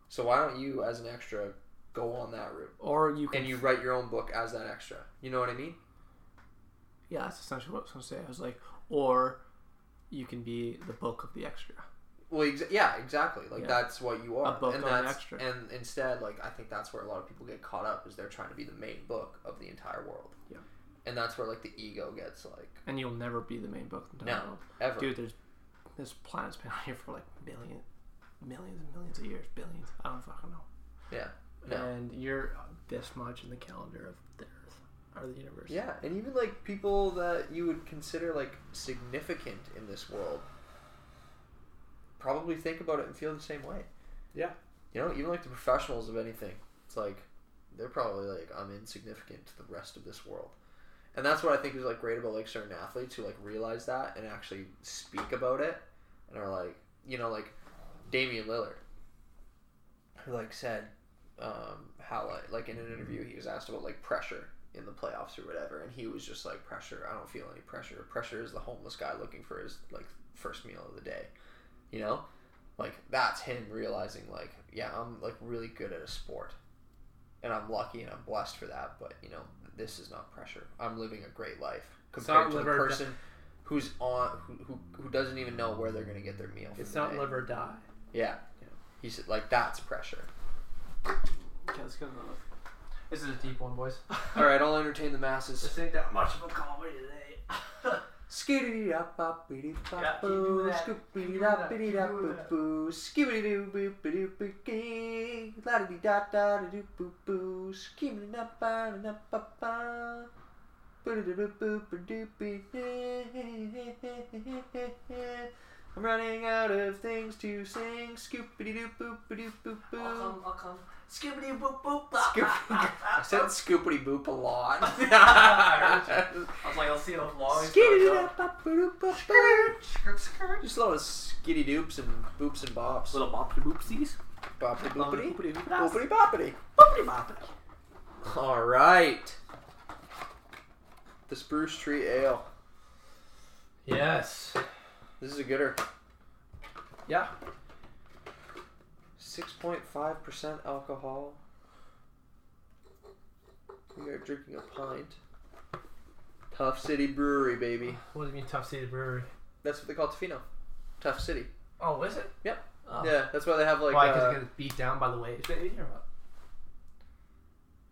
So why don't you, as an extra, go on that route Or you can and you write your own book as that extra? You know what I mean? Yeah, that's essentially what I was gonna say. I was like, or you can be the book of the extra. Well, exa- yeah, exactly. Like Yeah. that's what you are. A book and that's extra. and instead, like I think that's where a lot of people get caught up is they're trying to be the main book of the entire world. Yeah. And that's where like the ego gets like And you'll never be the main book. No. ever. Dude, there's this planet's been on here for like million, millions and millions of years, billions. I don't fucking know. Yeah. No. And you're this much in the calendar of the Earth or the universe. Yeah, and even like people that you would consider like significant in this world probably think about it and feel the same way. Yeah. You know, even like the professionals of anything, it's like they're probably like I'm insignificant to the rest of this world. And that's what I think is like great about like certain athletes who like realize that and actually speak about it and are like, you know, like Damian Lillard who like said um, how like like in an interview he was asked about like pressure in the playoffs or whatever and he was just like pressure I don't feel any pressure. Pressure is the homeless guy looking for his like first meal of the day. You know? Like that's him realizing like yeah I'm like really good at a sport and I'm lucky and I'm blessed for that but you know this is not pressure. I'm living a great life compared to the person who's on who, who, who doesn't even know where they're gonna get their meal from It's the not day. live or die. yeah. He's like that's pressure Get another. This is a deep one, boys. all right I'll entertain the masses This ain't that much of a comedy today. Skitty dop bop bitty Yeah, bop keep doing boo, that. scoopity Keep dop doing bitty that. boo that. boo, skibbity doo boo bitty boo gee, la di da da da doo boo boo, skibbity da ba da da ba ba, boo doo boo boo boo doo boo. I'm running out of things to sing. Scoopity doo boop doo boop boo. I'll come. Skibbity boop boop. Scoop- I said scoopity boop a lot. I was like, I'll see how long it's going Just a lot of skitty doops and boops and bops. Little boppity boopsies. Boppity boopity. Boopity Boopity boppity. boopity boppity. All right. The Spruce Tree Ale. Yes. This is a gooder. Yeah. 6.5% alcohol. We are drinking a pint. Tough City Brewery, baby. What do you mean, Tough City Brewery? That's what they call Tofino. Tough City. Oh, is it? Yep. Oh. Yeah, that's why they have like. Why? Because uh, it gets beat down by the waves. Maybe or what?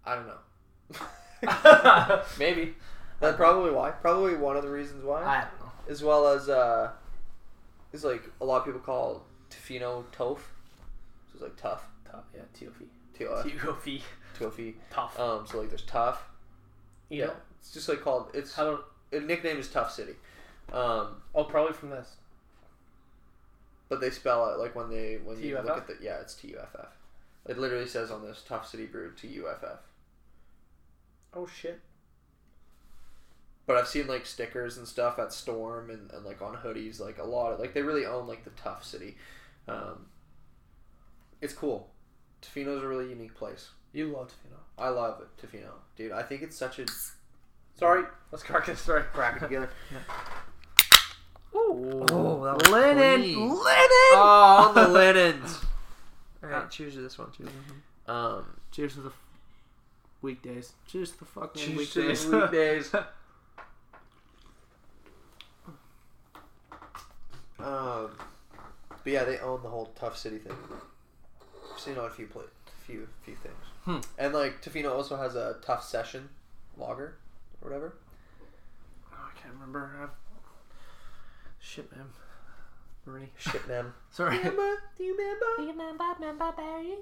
I don't know. Maybe. That's probably why. Probably one of the reasons why. I don't know. as well as uh, is like a lot of people call Tofino Tof. So it's like tough. Tough. Yeah. T.O.F. T-O-F. T.O.F. Tough. Um, so like there's tough. Yeah. It's just like called. It's How do? a nickname is Tough City. Um, Oh, probably from this. but they spell it like when they when you look at the yeah it's T U F F. It literally says on this Tough City Brew T U F F. Oh shit. But I've seen like stickers and stuff at Storm and, and like on hoodies, like a lot of like they really own like the tough city. Um, it's cool. Tofino's a really unique place. You love Tofino. I love it, Tofino, dude. I think it's such a Sorry. Let's crack this. Sorry. crack it together. Ooh. Oh, that was linen. clean. Linen. Oh, the linens. All right, cheers to this one. Cheers. Um, Cheers to the weekdays. Cheers to the fucking cheers to the weekdays. um, but yeah, they own the whole tough city thing. I've seen on a few pla few few things. Hmm. And like Tofino also has a tough session lager or whatever. Oh, I can't remember. I've... Shit, man. Marie. Shit, man. Sorry. Remember? Do you remember? Do you remember, remember Barry?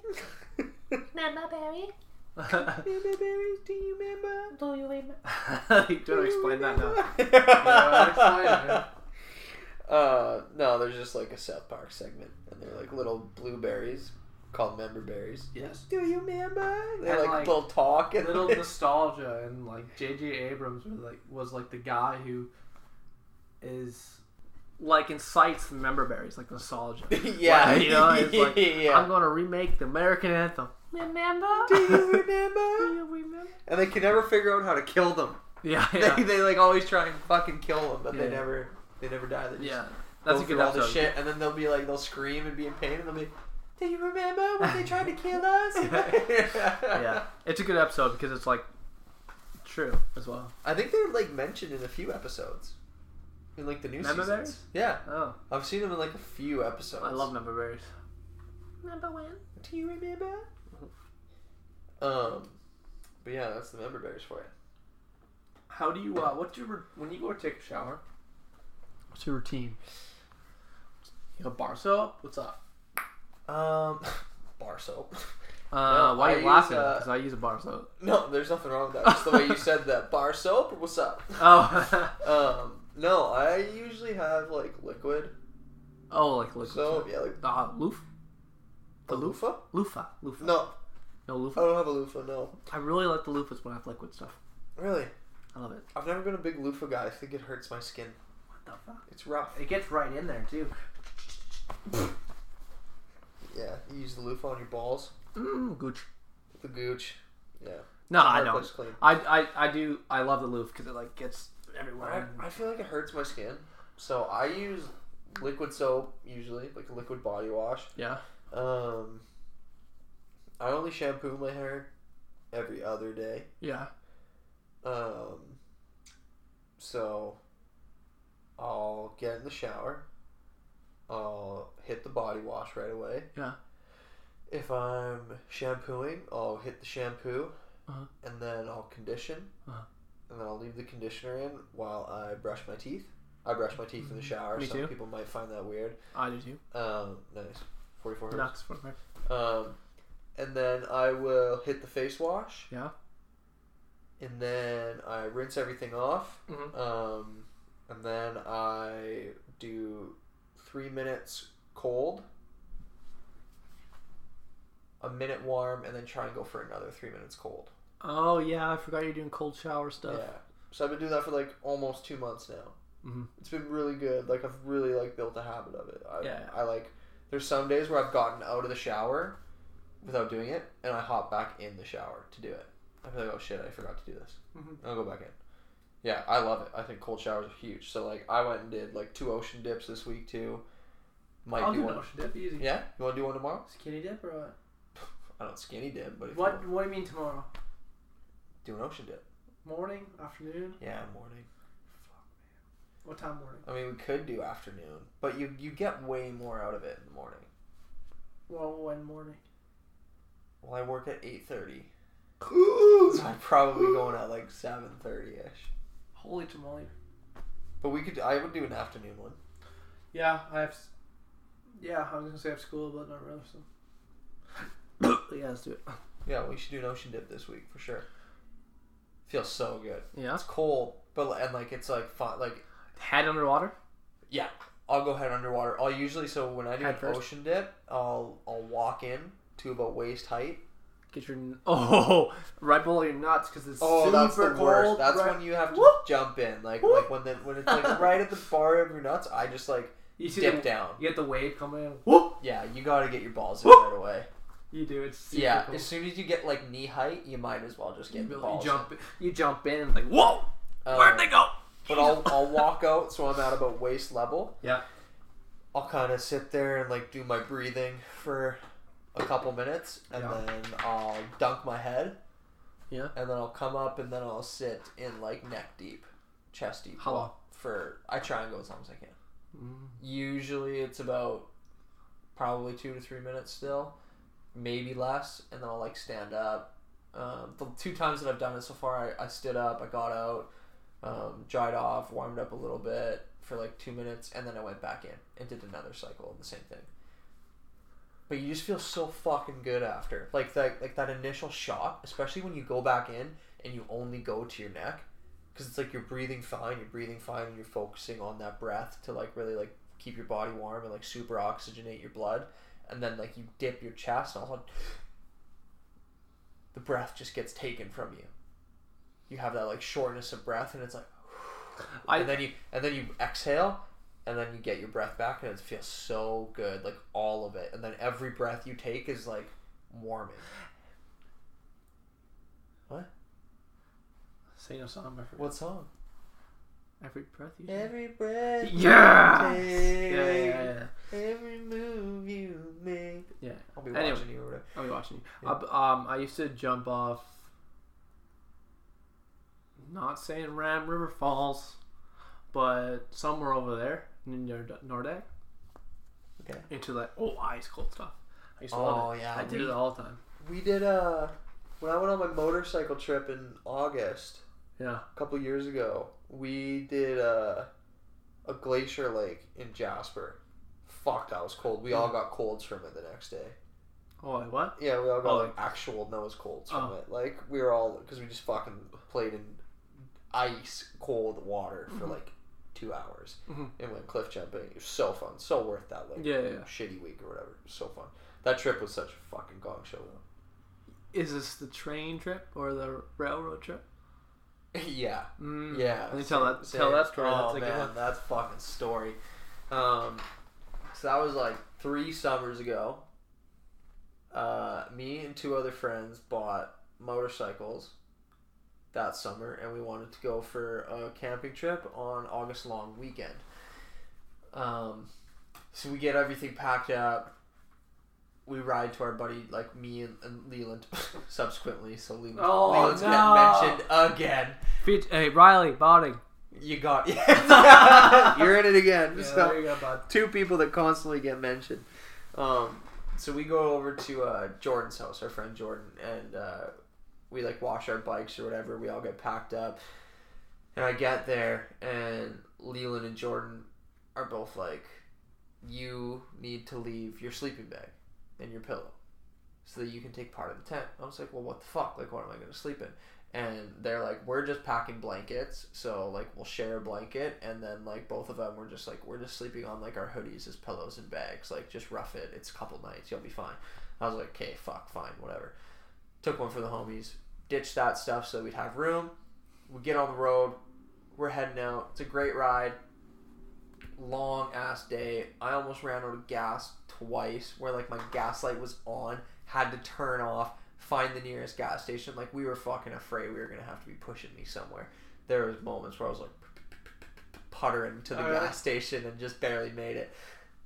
Remember Barry? Remember berries? Do you remember? Do you remember? you don't explain that now. Yeah, explain it, man. Uh, no, there's just like a South Park segment, and they're like little blueberries called member berries. Yes. Do you remember? They And, like, like, little talk and Little nostalgia and like J.J. Abrams was like was like the guy who is like incites the member berries like nostalgia. yeah, Like, you know, it's like yeah. I'm gonna remake the American anthem. Remember? Do you remember? Do you remember? and they can never figure out how to kill them. Yeah, They, yeah, they like always try and fucking kill them, but they Yeah. never they never die. They just yeah. That's a good all the episode. shit, and then they'll be like they'll scream and be in pain, and they'll be. Do you remember when they tried to kill us? yeah, it's a good episode because it's like True as well. I think they're like mentioned in a few episodes. In like the new Member seasons. berries? Yeah. Oh, I've seen them in like a few episodes. I love member berries. Number when? Do you remember? Um, but yeah, that's the member bears for you. How do you? Uh, what's your ru- when you go to take a shower? What's your routine? You have bar soap. What's up? Um, bar soap. Uh, No, why I are you use, laughing? uh, Because I use a bar soap. No, there's nothing wrong with that. Just the way you said that. Bar soap. What's up? Oh, Um, no, I usually have like liquid oh, like liquid soap. soap. Yeah, like Uh, loof. The loof. loofah. Loofah. Loofah. No, No loofah? I don't have a loofah. No, I really like the loofahs when I have liquid stuff. really. I love it. I've never been a big loofah guy. I think it hurts my skin. What the fuck? It's rough. It gets right in there too. Yeah, you use the loofah on your balls. Mm, gooch. The gooch. Yeah. No, I don't. I, I, I do. I love the loof because it like gets everywhere. I, I feel like it hurts my skin, so I use liquid soap usually, like a liquid body wash. yeah. Um, I only shampoo my hair every other day. Yeah. Um, so I'll get in the shower. I'll hit the body wash right away. Yeah. If I'm shampooing, I'll hit the shampoo, Uh-huh. and then I'll condition, Uh-huh. and then I'll leave the conditioner in while I brush my teeth. I brush my teeth in the shower. Me Some too. people might find that weird. I do too. Um, nice. Forty-four hertz. Nuts. for. Um, and then I will hit the face wash, Yeah. and then I rinse everything off. Mhm. Um, and then I do three minutes cold, a minute warm, and then try and go for another three minutes cold. Oh yeah, I forgot you're doing cold shower stuff. Yeah. So I've been doing that for like almost two months now. Mhm. It's been really good. Like I've really like built a habit of it. I, Yeah. I like. There's some days where I've gotten out of the shower without doing it, and I hop back in the shower to do it. I feel like, oh shit, I forgot to do this. Mhm. I'll go back in. Yeah, I love it. I think cold showers are huge. So like, I went and did like two ocean dips this week too. Might I'll do do one. an ocean dip easy. Yeah, you want to do one tomorrow? Skinny dip or what? I don't skinny dip, but What What do you mean tomorrow? do an ocean dip, Morning, afternoon? yeah, morning. Fuck man. What time morning? I mean, we could do afternoon, but you you get way more out of it in the morning. Well, when morning? Well, I work at eight thirty, so I'm probably going at like seven thirty ish. Holy tamale. But we could. I would do an afternoon one. Yeah, I have. Yeah, I was gonna say I have school, but not really. So. yeah, let's do it. Yeah, we should do an ocean dip this week for sure. Feels so good. Yeah. It's cold, but and like it's like fun. Like Head underwater. yeah, I'll go head underwater. I'll usually so when I do Head an first. ocean dip, I'll I'll walk in to about waist height. Get your oh right below your nuts because it's Oh, super that's the cold. worst. That's right- when you have to Whoop. jump in, like Whoop. like when the when it's like right at the bar of your nuts. I just like you see dip the, down. You get the wave coming in. Whoop. Yeah, you got to get your balls in right away. You do. It's Yeah, cool. as soon as you get like knee height, you might as well just get really- balls. you jump. You jump in and like whoa. in. Where'd they go? But I'll I'll walk out so I'm at about waist level. Yeah. I'll kind of sit there and like do my breathing for a couple minutes, and Yeah. then I'll dunk my head. Yeah. And then I'll come up and then I'll sit in like neck deep, chest deep. How long? For I try and go as long as I can. Mm. Usually it's about probably two to three minutes still, maybe less, and then I'll like stand up. Um, the two times that I've done it so far, I, I stood up, I got out, um, dried off, warmed up a little bit for like two minutes, and then I went back in and did another cycle of the same thing. But you just feel so fucking good after, like that, like that initial shot, especially when you go back in and you only go to your neck, because it's like you're breathing fine, you're breathing fine, and you're focusing on that breath to like really like keep your body warm and like super oxygenate your blood, and then like you dip your chest, and all of the breath just gets taken from you. You have that like shortness of breath, and it's like, I and then you and then you exhale, and then you get your breath back, and it feels so good, like all of it, and then every breath you take is like warming. What? Sing a song. I forget. What song? Every breath you take. Every breath Yeah. you Yeah, take, yeah, yeah. every move you make. Yeah. I'll be Anyway. watching you or whatever. I'll be watching you. Yeah. Uh, um, I used to jump off. not saying Ram River Falls, but somewhere over there Nordegg Okay. into like oh ice cold stuff. I used to Oh, love it. yeah, I did we- it all the time. We did uh when I went on my motorcycle trip in August Yeah. a couple years ago. We did uh, a glacier lake in Jasper. Fuck, that was cold. We all got colds from it the next day. Oh, wait, what? Yeah, we all got Oh, like actual nose colds from Oh. it. Like we were all because we just fucking played in ice cold water for Mhm. like two hours Mhm. and went cliff jumping. It was so fun, so worth that like Yeah, yeah, shitty week or whatever. It was so fun. That trip was such a fucking gong show though. Is this the train trip or the railroad trip? yeah, Mm. yeah. Let me tell that. same. Tell that story. Oh That's man, that's fucking story. Um, so that was like three summers ago. Uh, me and two other friends bought motorcycles that summer, and we wanted to go for a camping trip on August long weekend. Um, so we get everything packed up. We ride to our buddy, like me and, and Leland, subsequently. So Leland, Oh, Leland's no. getting mentioned again. Feat- hey, Riley, Botting. You got You're in it again. Yeah, So, there you go, bud. two people that constantly get mentioned. Um, so we go over to uh, Jordan's house, our friend Jordan, and uh, we like wash our bikes or whatever. We all get packed up, and I get there, and Leland and Jordan are both like, "You need to leave your sleeping bag and your pillow, so that you can take part of the tent." I was like, "Well, what the fuck? Like, what am I going to sleep in?" and they're like we're just packing blankets so like we'll share a blanket and then like both of them were just like we're just sleeping on like our hoodies as pillows and bags like just rough it it's a couple nights you'll be fine i was like okay fuck fine whatever took one for the homies ditched that stuff so we'd have room we get on the road we're heading out it's a great ride long ass day i almost ran out of gas twice where like my gas light was on had to turn off find the nearest gas station. Like we were fucking afraid we were gonna have to be pushing me somewhere. There was moments where I was like puttering to the gas station and just barely made it.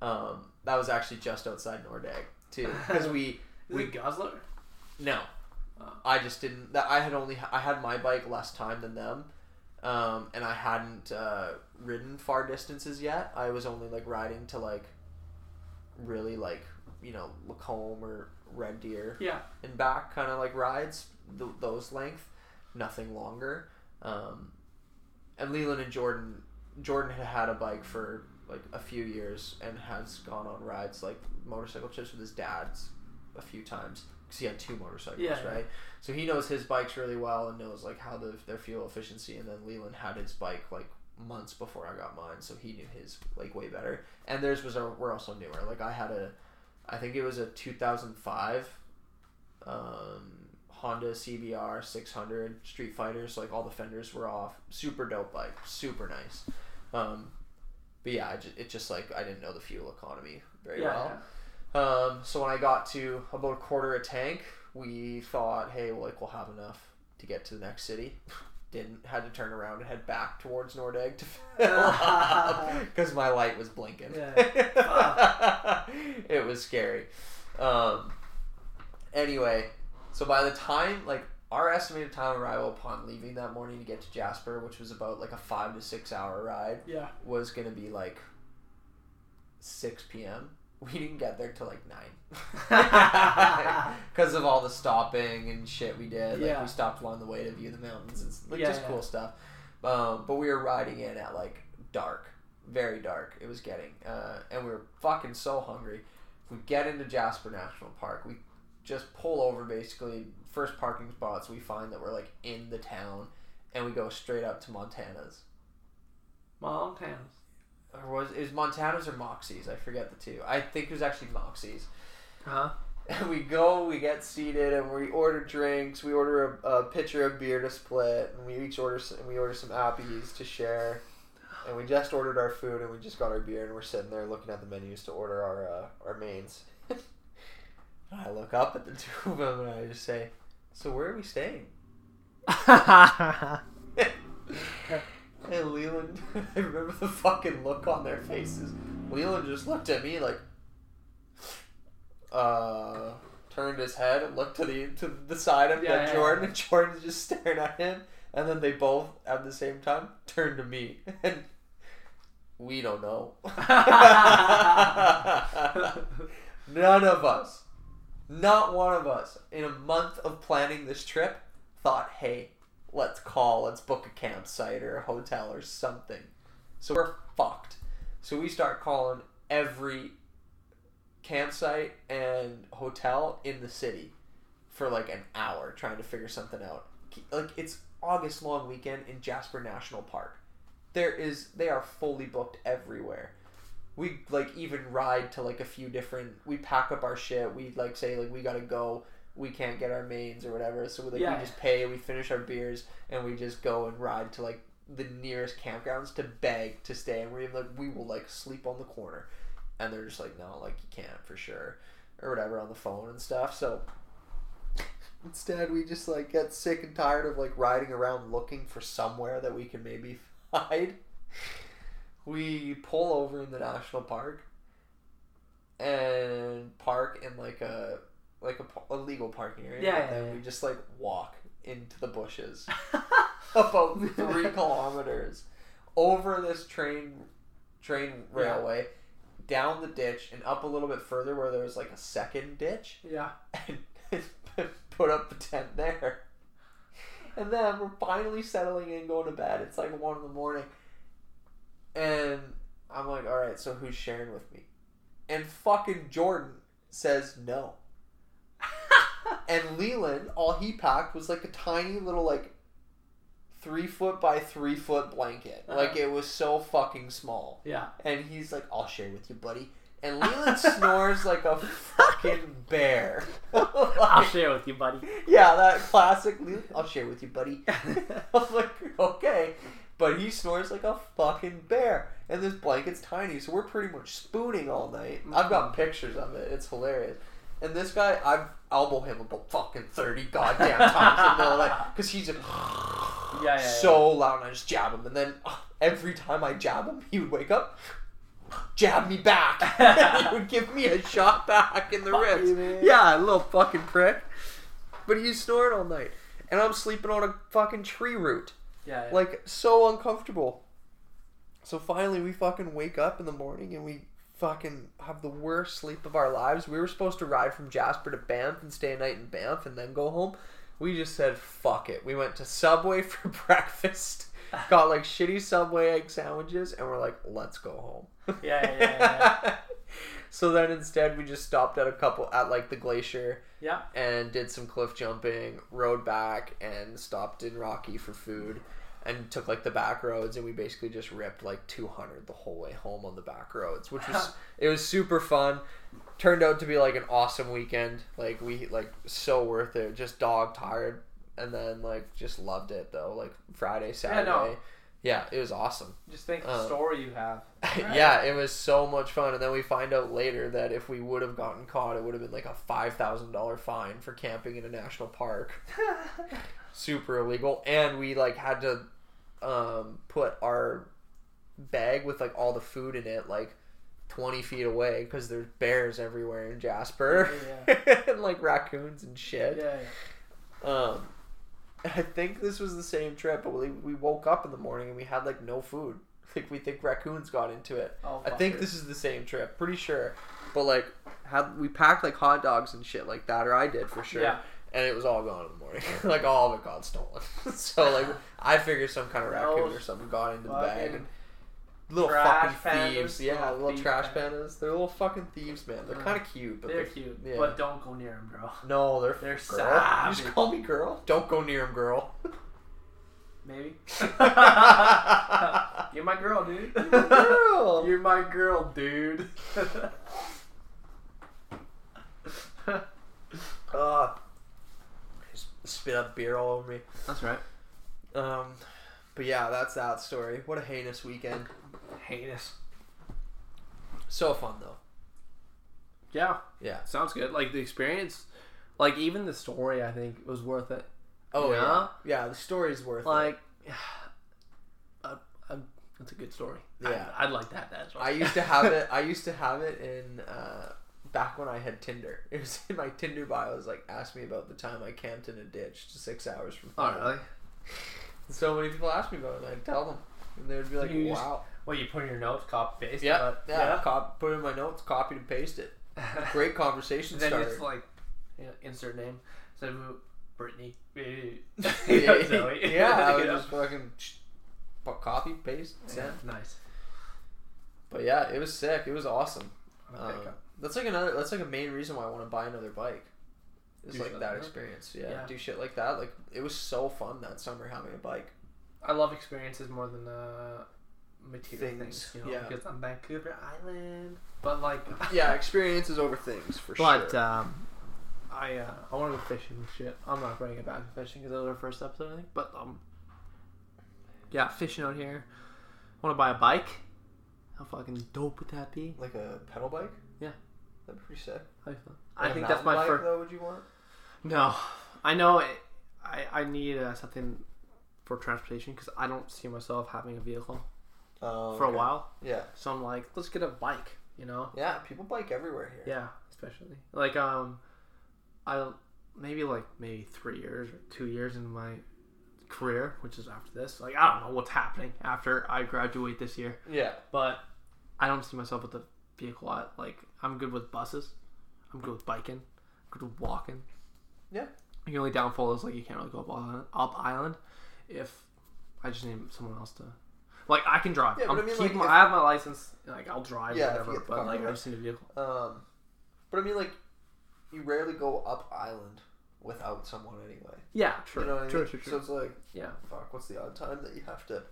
Um, that was actually just outside Nordegg too, because we Is it Gosler? no. I just didn't. That I had only I had my bike less time than them, um, and I hadn't uh, ridden far distances yet. I was only like riding to like really like you know Lacombe or Red Deer Yeah. and back kind of like rides th- those length nothing longer um, and leland and jordan jordan had had a bike for like a few years and has gone on rides like motorcycle trips with his dad's a few times because he had two motorcycles Yeah, yeah. right so he knows his bikes really well and knows like how the, their fuel efficiency and then leland had his bike like months before i got mine so he knew his like way better and theirs was a, were also newer like i had a I think it was a 2005 um, Honda CBR 600 Street Fighters. Like all the fenders were off. Super dope bike. Super nice. Um, but yeah, I just, it just like I didn't know the fuel economy very Yeah. well. Um, so when I got to about a quarter a tank, we thought, hey, well, like we'll have enough to get to the next city. Didn't had to turn around and head back towards Nordegg to fill because my light was blinking. it was scary. Um, anyway, so by the time like our estimated time of arrival upon leaving that morning to get to Jasper, which was about like a five to six hour ride, Yeah. was gonna be like six p.m. We didn't get there till like nine because of all the stopping and shit we did. Like Yeah. we stopped along the way to view the mountains and s- like Yeah, just yeah. cool stuff. Um, but we were riding in at like dark, very dark. It was getting, uh, and we were fucking so hungry. We get into Jasper National Park. We just pull over basically first parking spots. We find that we're like in the town, and we go straight up to Montana's. Montana. Or was is Montana's or Moxie's? I forget the two. I think it was actually Moxie's. Huh? And we go, we get seated, and we order drinks. We order a, a pitcher of beer to split, and we each order s- and we order some appies to share. And we just ordered our food, and we just got our beer, and we're sitting there looking at the menus to order our uh, our mains. I look up at the two of them, and I just say, "So where are we staying?" And Leland, I remember the fucking look on their faces. Leland just looked at me like, uh, turned his head and looked to the to the side of yeah, yeah, Jordan, and Jordan's just staring at him. And then they both at the same time turned to me and we don't know. None of us, not one of us, in a month of planning this trip, thought, hey, let's call, let's book a campsite or a hotel or something. So we're fucked. So we start calling every campsite and hotel in the city for like an hour trying to figure something out. Like it's August long weekend in Jasper National Park. There is they are fully booked everywhere. We like even ride to like a few different we pack up our shit. We like say like we gotta go. We can't get our mains or whatever. So like Yeah. we just pay, we finish our beers and we just go and ride to like the nearest campgrounds to beg to stay and we're even like we will like sleep on the corner and they're just like no like you can't for sure or whatever on the phone and stuff so instead we just like get sick and tired of like riding around looking for somewhere that we can maybe hide we pull over in the national park and park in like a like a, a legal parking area Yeah, and yeah, then yeah. we just like walk into the bushes about three kilometers over this train train railway down the ditch and up a little bit further where there was like a second ditch yeah. and put up the tent there. And then we're finally settling in going to bed. It's like one in the morning. And i'm like all right so who's sharing with me? And fucking jordan says no and Leland, all he packed was like a tiny little like three foot by three foot blanket. Uh-huh. Like it was so fucking small. Yeah. And he's like, I'll share with you, buddy. And Leland snores like a fucking bear. I'll share with you, buddy. yeah, that classic Leland, I'll share with you, buddy. I'm like, okay. But he snores like a fucking bear. And this blanket's tiny, so we're pretty much spooning all night. I've got pictures of it. It's hilarious. And this guy, I've elbowed him about fucking 30 goddamn times in the middle of the night. Because he's just Yeah, yeah, yeah. so loud, and I just jab him. And then uh, every time I jab him, he would wake up, jab me back. and he would give me a shot back in the Fuck ribs. you. Yeah, a little fucking prick. But he's snoring all night. And I'm sleeping on a fucking tree root. Yeah, yeah. Like, so uncomfortable. So finally, we fucking wake up in the morning and we fucking have the worst sleep of our lives. We were supposed to ride from Jasper to Banff and stay a night in Banff and then go home. We just said, fuck it. We went to Subway for breakfast, got like shitty Subway egg sandwiches, and we're like, let's go home. Yeah, yeah, yeah, yeah. so then instead, we just stopped at a couple, at like the glacier yeah. and did some cliff jumping, rode back, and stopped in Rocky for food, and took like the back roads, and we basically just ripped like 200 the whole way home on the back roads, which was it was super fun. Turned out to be like an awesome weekend. Like we like so worth it. Just dog tired, and then like just loved it though. Like Friday, Saturday. no. Yeah, it was awesome. Just think the Uh, story you have. yeah, it was so much fun. And then we find out later that if we would have gotten caught, it would have been like a five thousand dollar fine for camping in a national park. Super illegal. And we like had to um, put our bag with like all the food in it like twenty feet away because there's bears everywhere in Jasper and like raccoons and shit. yeah, yeah. Um, I think this was the same trip, but we, we woke up in the morning and we had like no food. Like we think raccoons got into it. Oh, I think fucker. this is the same trip, pretty sure. But like, had we packed like hot dogs and shit like that, or I did for sure. Yeah. And it was all gone in the morning. like all of it got stolen. so like, I figured some kind of raccoon or something got into the bag. And little fucking thieves. pandas, Yeah, little little trash pandas. pandas. They're little fucking thieves, man. They're Uh, kind of cute, but They're they're, cute, yeah. but don't go near them, bro. no, they're They're girl. You just savage. call me girl. Don't go near him, girl. Maybe. You're my girl, dude. girl. You're my girl, dude. Uh, spit up beer all over me. That's right. Um, but yeah, that's that story. What a heinous weekend. Heinous. So fun though. Yeah, Yeah. sounds good. Like the experience, like even the story, I think was worth it. Oh yeah. Yeah? Yeah, the story's worth it. Like, uh, that's a good story. Yeah. I'd, I'd like that. That's it. I used to have it. I used to have it in uh, back when I had Tinder. It was in my Tinder bio. It was like, ask me about the time I camped in a ditch six hours from Oh really? So many people ask me about it. I'd tell them, and they'd be like, You just- "Wow, Well, you put in your notes, copy paste. yeah, but- yeah." Cop, put in my notes, copied and paste it. Great conversation then starter. it's like, you know, insert name. So Brittany. yeah, yeah, I would just fucking copy, paste, send. Yeah, nice. But yeah, it was sick. It was awesome. Um. That's like another. That's like a main reason why I want to buy another bike. It's like that experience. Yeah, Yeah. do shit like that. Like it was so fun that summer having a bike. I love experiences more than uh, material Things, things. you know, yeah. because I'm Vancouver Island. But like, Yeah, experiences over things for but sure. But um, I uh, I want to go fishing and shit. I'm not bringing it back to fishing because that was our first episode, I think. But um, yeah, fishing out here. I Want to buy a bike? How fucking dope would that be? like a pedal bike. That'd be pretty sick. How you feel? Like I think that's my bike, first. Though, would you want? No, I know. It, I I need uh, something for transportation because I don't see myself having a vehicle Oh, for a while. Yeah, So I'm like, let's get a bike. You know? yeah. People bike everywhere here. Yeah, especially like um, I maybe like maybe three years or two years in my career, which is after this. Like I don't know what's happening after I graduate this year, Yeah, but I don't see myself with a vehicle. I, like I'm good with buses. I'm good with biking. I'm good with walking. Yeah. The only downfall is like you can't really go up island, up island if I just need someone else to. Like I can drive. Yeah, but I'm I mean, like, my, if- I have my license. Like I'll drive Yeah, whatever. But car, like yeah. I just need a vehicle. Um, but I mean, like, you rarely go up island without someone anyway. Yeah, true. You know what I true, mean? true, true. So it's like, yeah. fuck, what's the odd time that you have to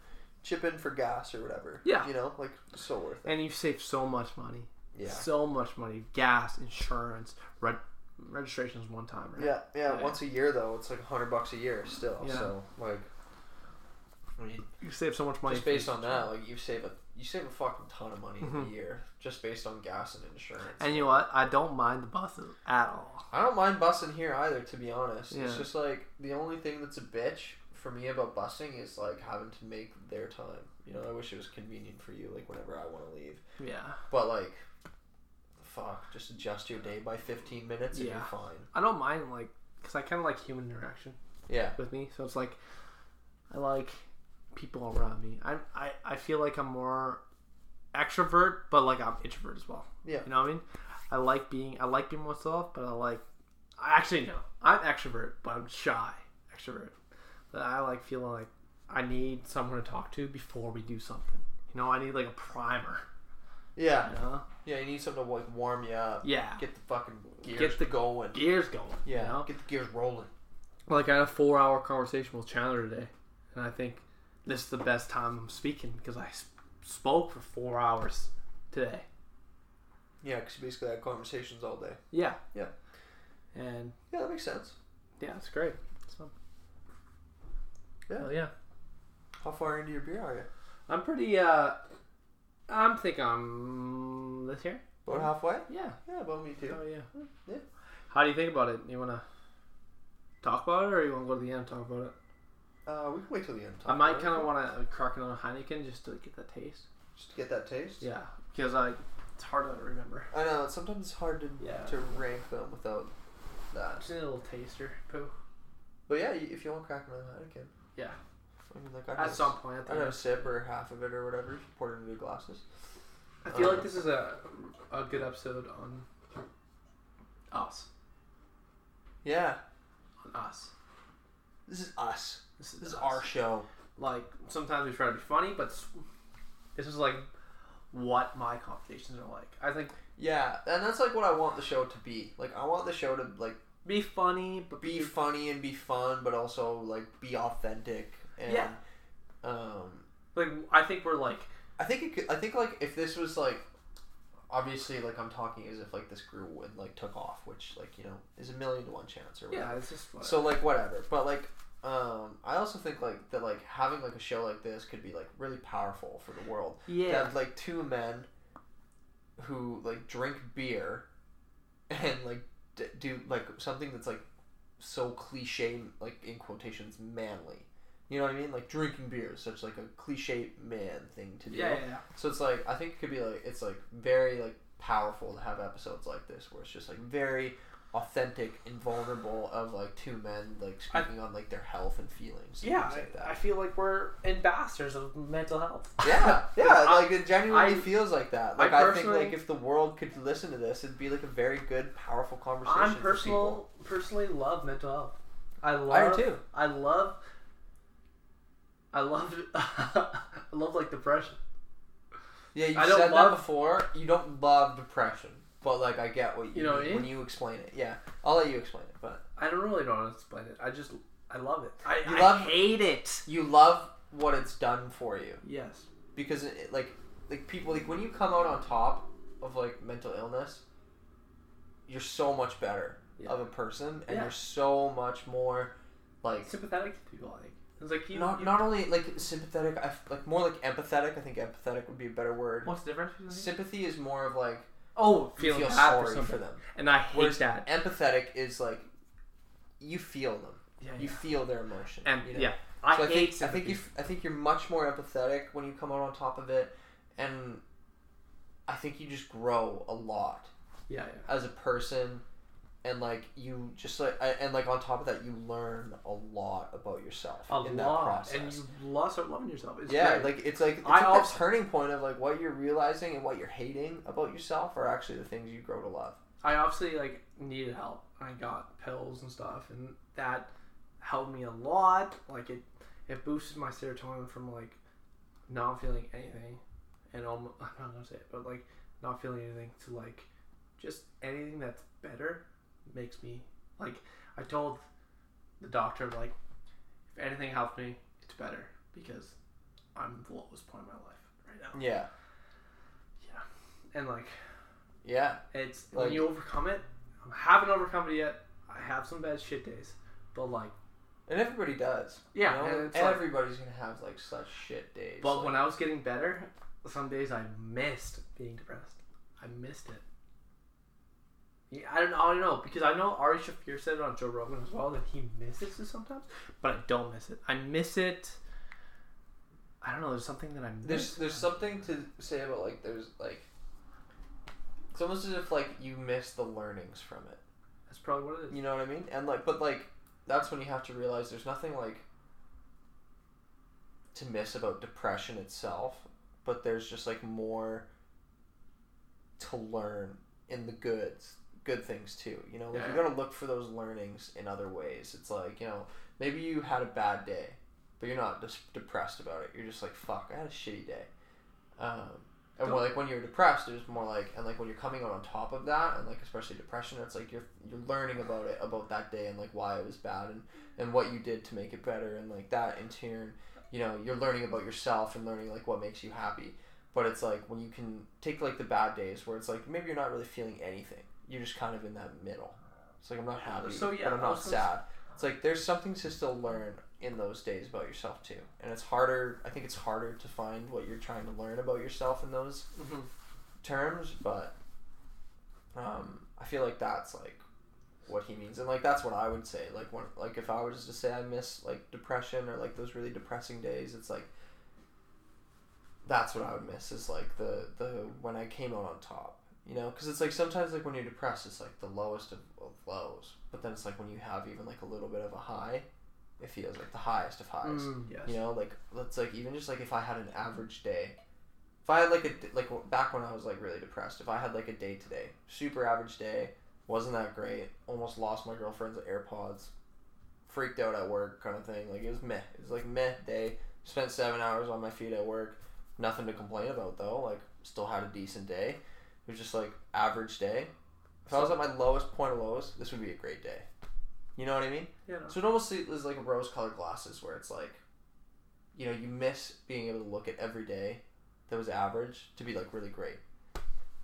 chip in for gas or whatever? Yeah. You know, like, so worth it. And you save so much money. Yeah. So much money. Gas, insurance, reg- registration is one time, right? Yeah, yeah, Yeah. Once a year though, it's like a hundred bucks a year still. Yeah. So like, I mean, You save so much money. just based on that, like you save a you save a fucking ton of money in Mhm. a year just based on gas and insurance. And you know what? I don't mind the buses at all. I don't mind busing here either, to be honest. It's just like the only thing that's a bitch for me about busing is like having to make their time. You know, I wish it was convenient for you, like whenever I want to leave. Yeah. But like, fuck, just adjust your day by fifteen minutes and Yeah. you're fine. I don't mind, like, because I kind of like human interaction Yeah. with me. So it's like, I like people around me. I, I, I feel like I'm more extrovert, but like I'm introvert as well. Yeah. You know what I mean? I like being, I like being myself, but I like, I actually no, I'm extrovert, but I'm shy extrovert. But I like feeling like I need someone to talk to before we do something. You know, I need like a primer. Yeah. You know? Yeah. You need something to like warm you up. Yeah. Get the fucking gears Get the- going. Gears going. Yeah. You know? Get the gears rolling. Like I had a four hour conversation with Chandler today, and I think this is the best time I'm speaking because I s- spoke for four hours today. Yeah, because you basically had conversations all day. Yeah. Yeah. And Yeah, that makes sense. yeah, it's great. Yeah. Well, yeah. How far into your beer are you? I'm pretty. uh I'm thinking I'm this year. About halfway? Yeah. Yeah, about me too. Oh yeah. Yeah. How do you think about it? You wanna talk about it, or you wanna go to the end and talk about it? Uh, we can wait till the end. I might kind of want to crack another Heineken just to get that taste. just to get that taste. Yeah, because I it's hard to remember. I know. Sometimes it's hard to Yeah. to rank them without that. Just a little taster, poo. But yeah, if you want to crack another Heineken, Yeah. I mean, like I'd At have, some point, at the I'd have a sip or half of it or whatever. Pour it into glasses. I feel Uh, like this is a a good episode on us. Yeah, On us. this is us. This is, This is us. our show. Like sometimes we try to be funny, but s- this is like what my conversations are like. I think Yeah, and that's like what I want the show to be. Like I want the show to like be funny, but be funny and be fun, but also like be authentic. And, Yeah. Um, like I think we're like I think it could, I think like if this was like obviously like I'm talking as if like this grew and like took off, which like you know is a million to one chance or whatever. yeah, it's just fun. So like whatever, but like um, I also think like that like having like a show like this could be like really powerful for the world. To yeah, have like two men who like drink beer and like d- do like something that's like so cliche like in quotations manly. You know what I mean? Like drinking beer is such like a cliche man thing to do. yeah, yeah, yeah. So it's like I think it could be like it's like very like powerful to have episodes like this where it's just like very authentic and vulnerable of like two men like I- speaking on like their health and feelings. and Yeah, like I, I feel like we're ambassadors of mental health. yeah, yeah, I- like it genuinely I- feels like that. Like I, think like if the world could listen to this, it'd be like a very good, powerful conversation. I'm for personal, personally love mental health. I love. I too. I love. I love. I love like depression. Yeah, you I said love- that before. You don't love depression, but like I get what you, You know what I mean when mean? you explain it. Yeah, I'll let you explain it. But I don't really know how to explain it. I just I love it. I, You I love- hate it. you love what it's done for you Yes. because it, like like people like when you come out on top of like mental illness, you're so much better Yeah. of a person, and Yeah. you're so much more like Sympathetic to people. I think it's like you. not you- not only like sympathetic. I f- like more like empathetic. I think empathetic would be a better word. What's the difference? between the two? Sympathy is more of like Oh, you feeling feel bad sorry for for, them. And I hate Whereas that. empathetic is like you feel them. Yeah, You feel their emotion. And you know? yeah, I So I, hate think I think you I think you're much more empathetic when you come out on top of it, and I think you just grow a lot yeah, yeah. as a person, and like you just like and like on top of that you learn a lot about yourself A in lot, that process. and you lost start loving yourself. It's yeah, great. like it's like it's I like also- turning point of like what you're realizing and what you're hating about yourself are actually the things you grow to love. I obviously like needed help. I got pills and stuff, and that helped me a lot. Like it, it boosted my serotonin from like not feeling anything, and almost, I'm not gonna say it, but like not feeling anything to like just anything that's better makes me like. I told the doctor like, if anything helps me, it's better because I'm the lowest point in my life right now. Yeah, Yeah. And like yeah, it's Like- when you overcome it. I haven't overcome it yet. I have some bad shit days, but like, and everybody does. Yeah, you know? and it's like- everybody's gonna have like such shit days. but like- when I was getting better, some days I missed being depressed. I missed it. Yeah, I don't know. I don't know because I know Ari Shaffir said it on Joe Rogan as well that he misses it sometimes, but I don't miss it. I miss it. I don't know. There's something that I miss. There's there's something to say about like there's like it's almost as if like you miss the learnings from it. That's probably what it is. You know what I mean? And like but like that's when you have to realize there's nothing like to miss about depression itself, but there's just like more to learn in the goods good things too. You know, like you're gonna look for those learnings in other ways. It's like, you know, maybe you had a bad day, but you're not just depressed about it. You're just like, fuck, I had a shitty day. Um, and more like when you're depressed, it's more like, and like when you're coming out on top of that, and like especially depression, it's like you're you're learning about it, about that day, and like why it was bad, and and what you did to make it better, and like that in turn, you know, you're learning about yourself and learning like what makes you happy. But it's like when you can take like the bad days where it's like maybe you're not really feeling anything, you're just kind of in that middle. It's like I'm not happy, So, yeah, but I'm not sad. It's like there's something to still learn in those days about yourself too, and it's harder. I think it's harder to find what you're trying to learn about yourself in those Mm-hmm. terms, but um, I feel like that's like what he means, and like that's what I would say. Like when, like if I was to say I miss like depression or like those really depressing days, it's like that's what I would miss is like the the when I came out on top, you know, because it's like sometimes like when you're depressed, it's like the lowest of, of lows, but then it's like when you have even like a little bit of a high, it feels like the highest of highs. Mm, yes. You know, like let's like even just like if I had an average day, if I had like a like back when I was like really depressed, if I had like a day today, super average day, wasn't that great, almost lost my girlfriend's AirPods, freaked out at work kind of thing. Like it was meh. It was like meh day. Spent seven hours on my feet at work. Nothing to complain about though. Like still had a decent day. It was just like average day. If I was at my lowest point of lows, this would be a great day. You know what I mean? Yeah, no. So it almost is like rose-colored glasses, where it's like, you know, you miss being able to look at every day that was average to be like really great,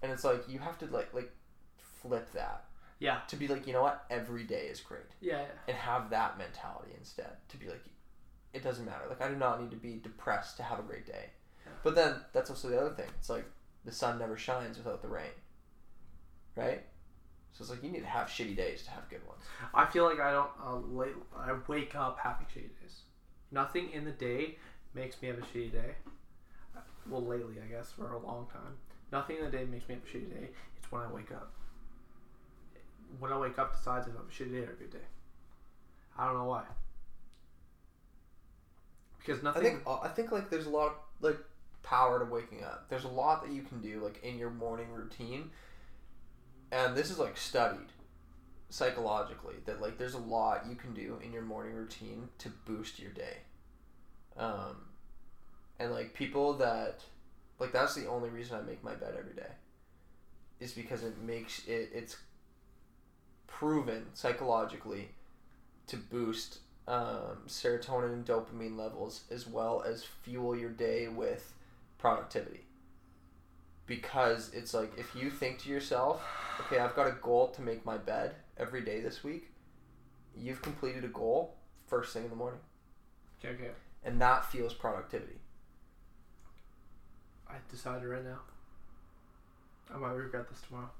and it's like you have to like like flip that Yeah. to be like, you know what, every day is great, Yeah. yeah. and have that mentality instead to be like, it doesn't matter. Like I do not need to be depressed to have a great day, Yeah. but then that's also the other thing. It's like the sun never shines without the rain, right? So it's like you need to have shitty days to have good ones. I feel like I don't. Uh, late, I wake up having shitty days. Nothing in the day makes me have a shitty day. Well, lately, I guess for a long time, nothing in the day makes me have a shitty day. It's when I wake up. when I wake up decides if I'm a shitty day or a good day. I don't know why. Because nothing. I think I think like there's a lot of like power to waking up. There's a lot that you can do like in your morning routine, and this is like studied psychologically that like there's a lot you can do in your morning routine to boost your day. Um, and like people that like that's the only reason I make my bed every day. Is because it makes it it's proven psychologically to boost um, serotonin and dopamine levels as well as fuel your day with productivity because it's like if you think to yourself okay i've got a goal to make my bed every day this week you've completed a goal first thing in the morning Okay, okay. and that feels productivity I decided right now. I might regret this tomorrow.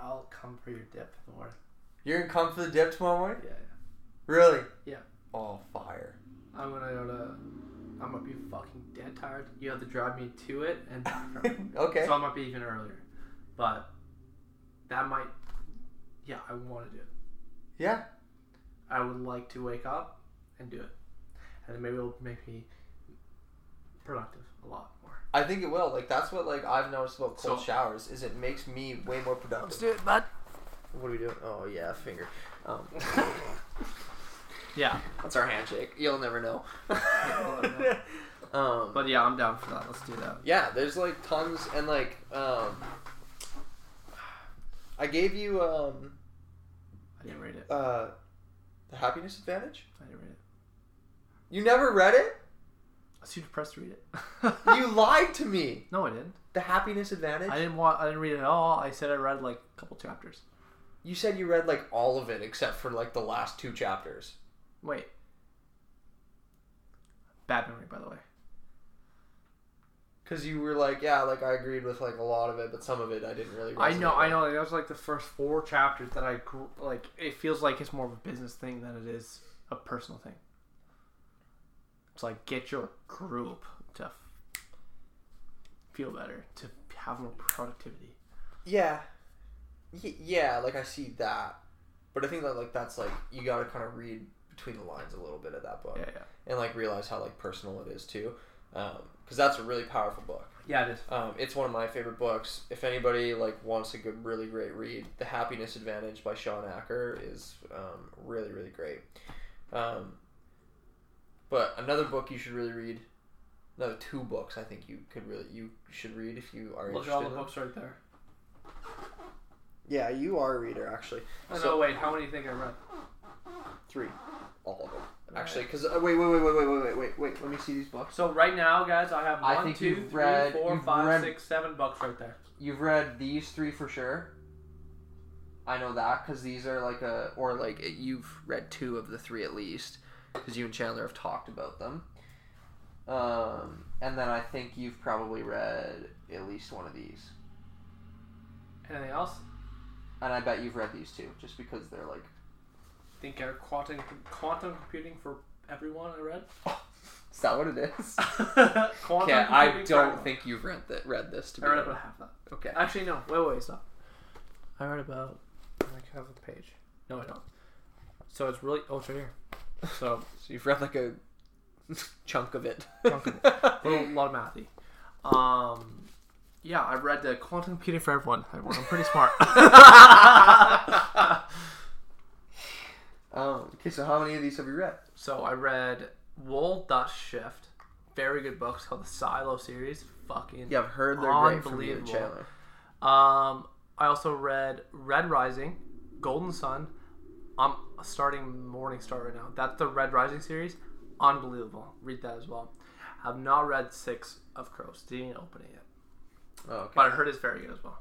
I'll come for your dip in the morning. you're gonna come for the dip tomorrow morning Yeah, yeah. really Yeah. oh fire I'm gonna go to. I'm gonna be fucking dead tired. You have to drive me to it and back from it. okay So I might be even earlier. But that might. Yeah, I want to do it. yeah I would like to wake up and do it. And then maybe it'll make me productive a lot more. i think it will like that's what like i've noticed about cold So- showers is it makes me way more productive Let's do it, bud. what are we doing oh yeah finger um, Yeah. that's our handshake you'll never know never um, But yeah, I'm down for that. Let's do that. yeah there's like tons and like um i gave you um I didn't read it. uh the happiness advantage I didn't read it. you never read it I was too depressed to read it. you lied to me No, I didn't. the happiness advantage I didn't want. I didn't read it at all. I said I read like a couple chapters. you said you read like all of it except for like the last two chapters Wait. Bad memory, by the way. because you were like yeah like i agreed with like a lot of it but some of it i didn't really I know, resonate I know. Like, that was like the first four chapters that I grew, like. It feels like it's more of a business thing than it is a personal thing. It's like get your group to f- feel better, to have more productivity. yeah Y- yeah like i see that but i think that like that's like you gotta kind of read between the lines a little bit of that book Yeah, yeah, and like realize how like personal it is too because that's a really powerful book yeah. It is. um, it's one of my favorite books if anybody like wants a good really great read the happiness advantage by shawn achor is um, really really great um, but another book you should really read another two books i think you could really you should read if you are Look interested at all the books right there. yeah you are a reader actually Oh, So- no, wait. How many do you think I read? Three all of them actually because uh, wait wait wait wait wait wait wait wait wait let me see these books So right now, guys, I have I one, think two, you've three, read- four, you've five, read- six, seven books right there. You've read these three for sure. I know that because these are like a, or like it, you've read two of the three at least, because you and Chandler have talked about them. Um, and then I think you've probably read at least one of these, Anything else? and I bet you've read these two, just because they're like. Think uh, quantum quantum computing for everyone. I read. Is that what it is? quantum Okay, I don't think you've read that. Read this to be. I read about half that. Okay. Actually, no. Wait, wait, stop. I read about like half a page. No, I don't. So it's really oh, it's right here. So So you've read like a chunk of it. Chunk of a little lot of mathy. Um, yeah, I read the quantum computing for. Everyone, I'm pretty smart. Um, okay, so how many of these have you read? so I read Wool Dust Shift. Very good book. It's called the Silo series. Fucking Yeah, I've heard they're great from you and Chandler. Um, I also read Red Rising, Golden Son. I'm starting Morning Star right now. That's the Red Rising series. Unbelievable. Read that as well. Have not read Six of Crows. Didn't open it yet. Oh, okay. But I heard it's very good as well.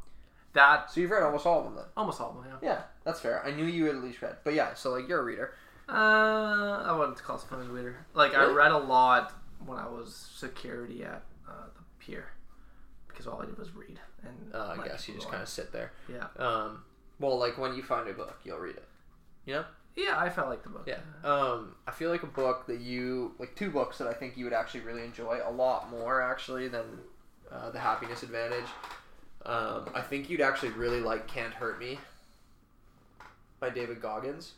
That So you've read almost all of them then. almost all of them. Yeah. Yeah, that's fair. I knew you had at least read. But yeah, so like you're a reader. Uh, I wouldn't classify me as a reader. Like I read a lot when I was security at uh, the pier because all I did was read. And Uh, I guess you just kind of sit there. yeah. Um, well, like when you find a book, you'll read it. You know? Yeah, I felt like the book. Yeah. Um, I feel like a book that you like two books that I think you would actually really enjoy a lot more actually than uh, the Happiness Advantage. Um, I think you'd actually really like Can't Hurt Me. By David Goggins.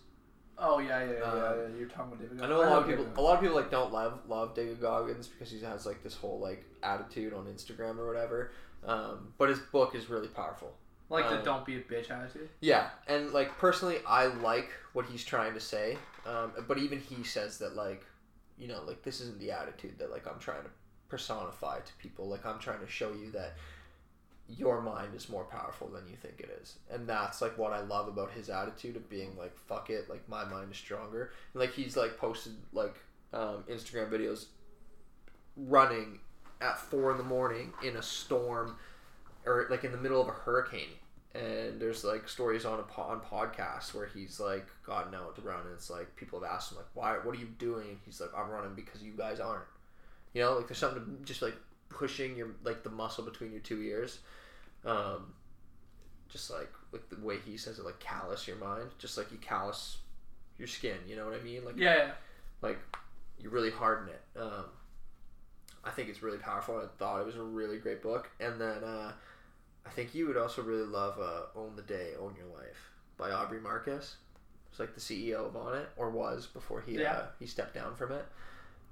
Oh yeah, yeah, yeah. Um, yeah, yeah. You're talking about David. Goggins. I know a lot of people. A lot of people like don't love love David Goggins because he has like this whole like attitude on Instagram or whatever. Um, but his book is really powerful. like the um, don't be a bitch attitude. Yeah, and like personally, I like what he's trying to say. Um, but even he says that like, you know, like this isn't the attitude that like I'm trying to personify to people. Like I'm trying to show you that your mind is more powerful than you think it is, and that's like what I love about his attitude of being like, fuck it, like my mind is stronger. And, like he's like posted like um, Instagram videos running at four in the morning in a storm or like in the middle of a hurricane. And there's like stories on a po- on podcasts where he's like gotten out to run and it's like people have asked him like why what are you doing? He's like i'm running because you guys aren't. You know like there's something to just like pushing your like the muscle between your two ears um just like like the way he says it like callous your mind just like you callous your skin you know what i mean like Yeah, yeah. like you really harden it. Um, I think it's really powerful. I thought it was a really great book, and then uh, I think you would also really love uh, "Own the Day, Own Your Life" by Aubrey Marcus. It's like the CEO of Onnit, or was before he uh, he stepped down from it.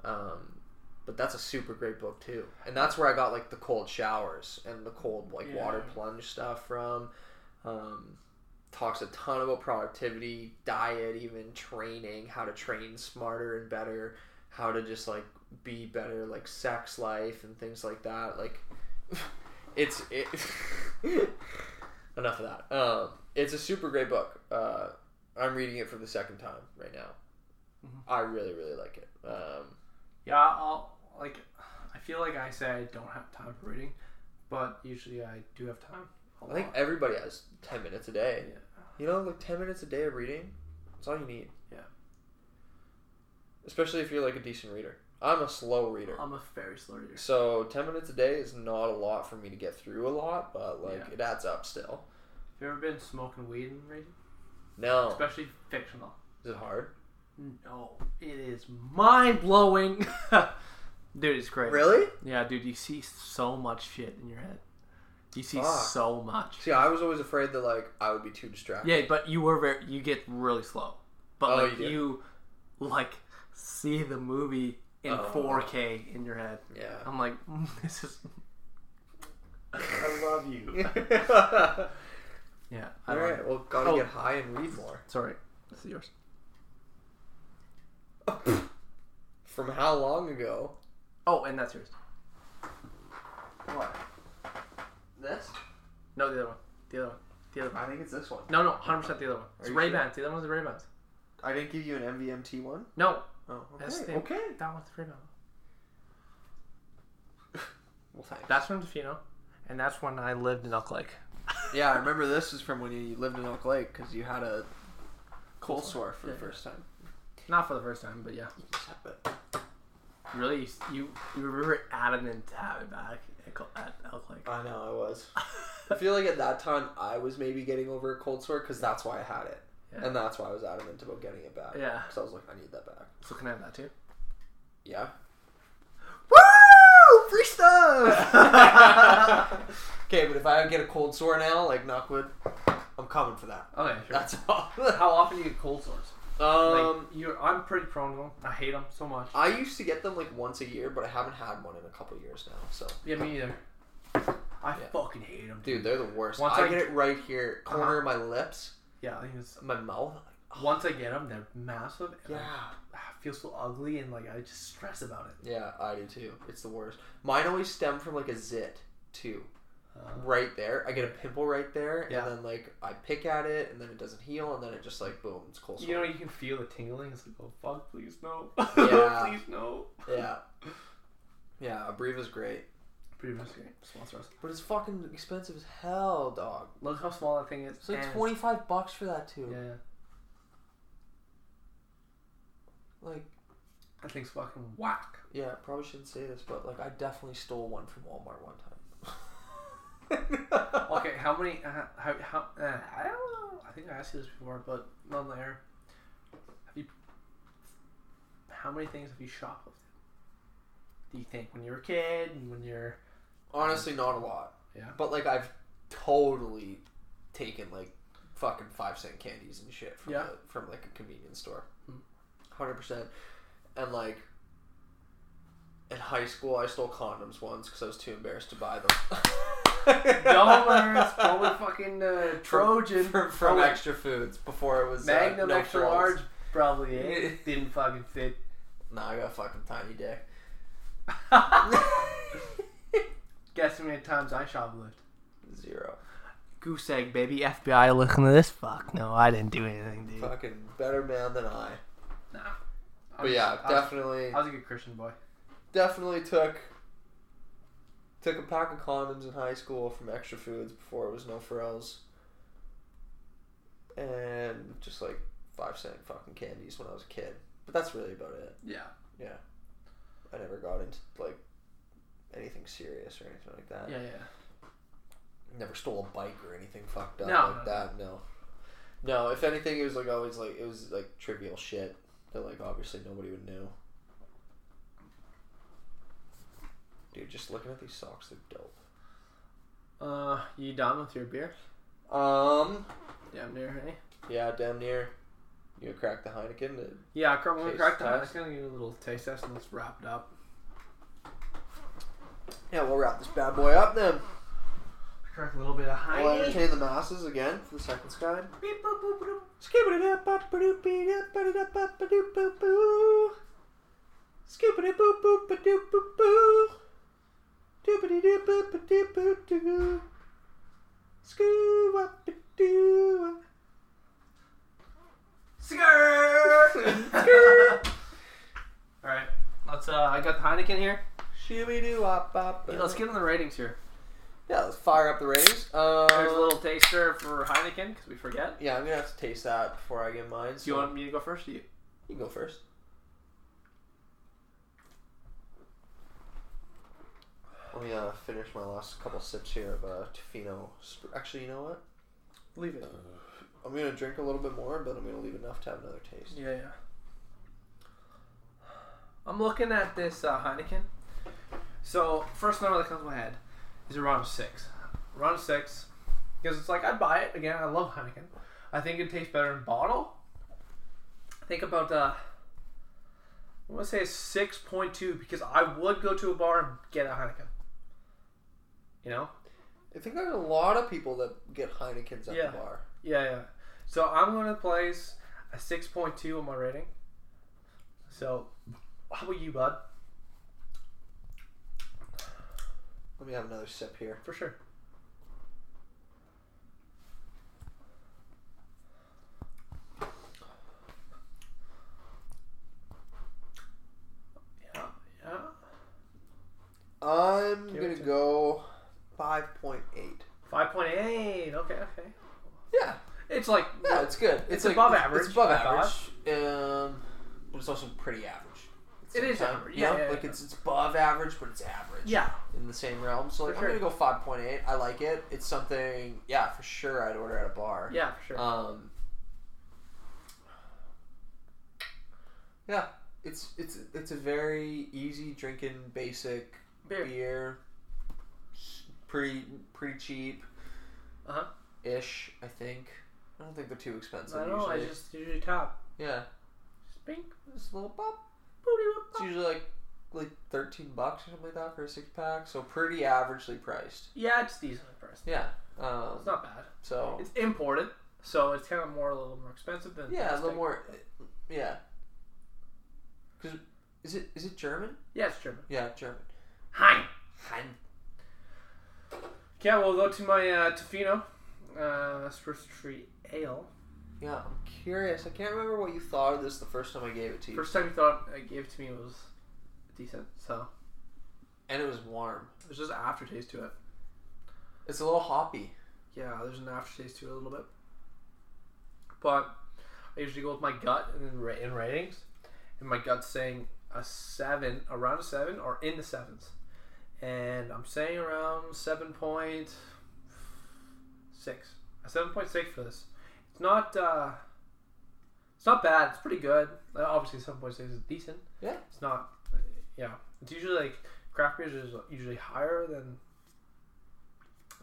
Um, but that's a super great book too, and that's where I got like the cold showers and the cold like Yeah. water plunge stuff from. Um, talks a ton about productivity, diet, even training, how to train smarter and better, how to just like be better, like sex life and things like that. Like, it's it. enough of that. Um, it's a super great book. Uh, I'm reading it for the second time right now. Mhm. I really, really like it. Um, Yeah, I'll like. I feel like I say I don't have time for reading, but usually I do have time. I think everybody has ten minutes a day. Yeah. You know, like ten minutes a day of reading. That's all you need. Yeah. Especially if you're like a decent reader. I'm a slow reader. I'm a very slow reader. So ten minutes a day is not a lot for me to get through a lot, but like Yeah. it adds up still. Have you ever been smoking weed and reading? No, Especially fictional. is it hard? No, it is mind blowing. dude, it's great. Really? Yeah, dude, you see so much shit in your head. You see Fuck. so much. See, I was always afraid that like I would be too distracted. Yeah, but you were very. You get really slow. But Oh, like you you, do? like see the movie in Oh. 4K in your head. Yeah. I'm like, mm, this is. I love you. Yeah. I love right. Well, gotta Oh. get high and read more. Sorry. This is yours. From how long ago? Oh, and that's yours. What? This? No, the other one. The other one. The other one. I think it's this one. No, no, 100% the other one. It's you Ray Bans. The other one's the Ray Bans. I didn't give you an MVMT one. No, Oh, that's okay. the, Okay. That one's the Ray Ban. Well, thanks. That's from Tofino. And that's when I lived in Elk Lake. Yeah, I remember this is from when you lived in Elk Lake because you had a cold sore for Yeah, the first time. Not for the first time, but yeah. Really, you you were very adamant to have it back at Elk Lake. I know I was. I feel like at that time I was maybe getting over a cold sore because that's why I had it, Yeah. and that's why I was adamant about getting it back. Yeah. Because I was like, I need that back. So can I have that too? Yeah. Woo! Free stuff. okay, but if I get a cold sore now, like knockwood, I'm coming for that. Okay, sure. That's all. How often do you get cold sores? Um, like you're, I'm pretty prone to them. I hate them so much. I used to get them like once a year, but I haven't had one in a couple years now. So, yeah, me either. I Yeah. fucking hate them, dude, they're the worst. Once I, I- get it right here, corner Uh-huh. of my lips, Yeah, I think it's my mouth. once I get them, they're massive. And Yeah. I, I feel so ugly and like I just stress about it. Yeah, I do too. It's the worst. Mine always stem from like a zit too. Uh, Right there, I get a pimple right there, Yeah. and then like I pick at it, and then it doesn't heal, and then it just like boom, it's cold sore. you know, you can feel the tingling. It's like, oh fuck, please no, Yeah. please no. Yeah. Yeah, Abreva's great. Pretty much great. Sponsor us. But it's fucking expensive as hell, dog. Look how small that thing is. It's like and- 25 bucks for that too. Yeah, Like, that thing's fucking whack. yeah, probably shouldn't say this, but like I definitely stole one from Walmart one time. Okay, how many? Uh, how? How? Uh, I don't know. I think I asked you this before, but not there. Have you? How many things have you shoplifted? Do you think when you're a kid and when you're? Honestly, not a lot. Yeah. But like I've totally taken like fucking five cent candies and shit from Yeah. from like a convenience store. Hmm. Hundred percent. And like in high school, I stole condoms once because I was too embarrassed to buy them. Dollars, probably fucking uh, Trojan from, from wait. extra foods before it was uh, Magnum no extra frills. large. Probably eh? didn't fucking fit. Nah, I got a fucking tiny dick. Guess how many times I shoplift? Zero. Goose egg, baby. FBI looking at this. Fuck no, I didn't do anything, dude. Fucking better man than I. Nah. I But was- yeah, I was, definitely, I was a good Christian boy. definitely took took a pack of condoms in high school from Extra Foods before it was no frills, and just like five cent fucking candies when I was a kid. But that's really about it. Yeah. Yeah, I never got into like anything serious or anything like that. Yeah, yeah. Never stole a bike or anything fucked up No, like no, that. No. No, if anything, it was like always like it was like trivial shit that like obviously nobody would know. Dude, just looking at these socks, they're dope. Uh, you done with your beer? Um, Damn near, hey? yeah, damn near. You gonna crack the Heineken? Uh, Yeah, I'm gonna crack. I'm test. just gonna give it a little taste test and let's wrap it up. Yeah, we'll wrap this bad boy up then. Crack a little bit of Heineken. We'll entertain the masses again for the second sky. Beep, boop, boop, boop. Scoop it up, up, ba doop, beep, up, ba doop, up, ba doop, boo, boo. Scoop it up, boop, boop, ba doop, boo, boo. Doopity doop, boop, ba doop, boo, doo. Skirt! Alright, let's, uh, I got the Heineken here. Shooby doo, up. Yeah, let's get on the ratings here. Yeah, let's fire up the ratings. There's a Um, little taster for Heineken because we forget. yeah, I'm gonna have to taste that before I get mine. Do you want me to go first? Or you? You go first. Let me uh, finish my last couple sips here of uh, Tofino. Actually, you know what? Leave it. I'm gonna drink a little bit more, but I'm gonna leave enough to have another taste. Yeah, yeah. I'm looking at this uh, Heineken. So first number that comes to my head is around six. Around six, because it's like I'd buy it again. I love Heineken. I think it tastes better in bottle. Think about uh, I want to say six point two because I would go to a bar and get a Heineken. You know? I think there's a lot of people that get Heinekens at Yeah. the bar. Yeah, yeah. So I'm gonna place a six point two on my rating. So, how about you, bud? Let me have another sip here. For sure. Yeah, yeah. I'm Give gonna to- go five point eight. Five point eight. Okay, okay. Yeah, It's like yeah, it's good. It's like- above average, It's above average. Um, but it's also pretty average. It's the It same is time, average, you yeah, yeah, like yeah. it's it's above average, but it's average. yeah, in the same realm. So like, For I'm sure. gonna go five point eight. I like it. It's something, yeah, for sure. I'd order at a bar. yeah, for sure. Um. Yeah, it's it's it's a very easy drinking basic Beer. beer. Pretty pretty cheap. Uh huh. Ish, I think. I don't think they're too expensive. I know. I usually. just usually top. yeah, Spink. just a little pop. Booty It's usually like like thirteen bucks or something like that for a six pack. So pretty averagely priced. Yeah, it's decent priced. Yeah. Um, It's not bad. so It's imported, so it's kind of more a little more expensive than Yeah, a domestic. little more. Yeah. Cause is it is it German? Yeah, it's German. Yeah, German. Hein. Hein. Yeah, we'll go to my uh, Tofino, uh, Spruce Tree Ale. Yeah, I'm curious. I can't remember what you thought of this the first time I gave it to you. First time you thought I gave it to me was decent, so and it was warm. there's just aftertaste to it. It's a little hoppy. Yeah, there's an aftertaste to it a little bit. But I usually go with my gut and then ra- in ratings, and my gut's saying a seven, around a seven, or in the sevens, and I'm saying around seven point six, a seven point six for this. It's not, uh, it's not bad. It's pretty good. Uh, Obviously, seven point six is decent. Yeah. It's not, yeah. It's usually like craft beers is usually higher than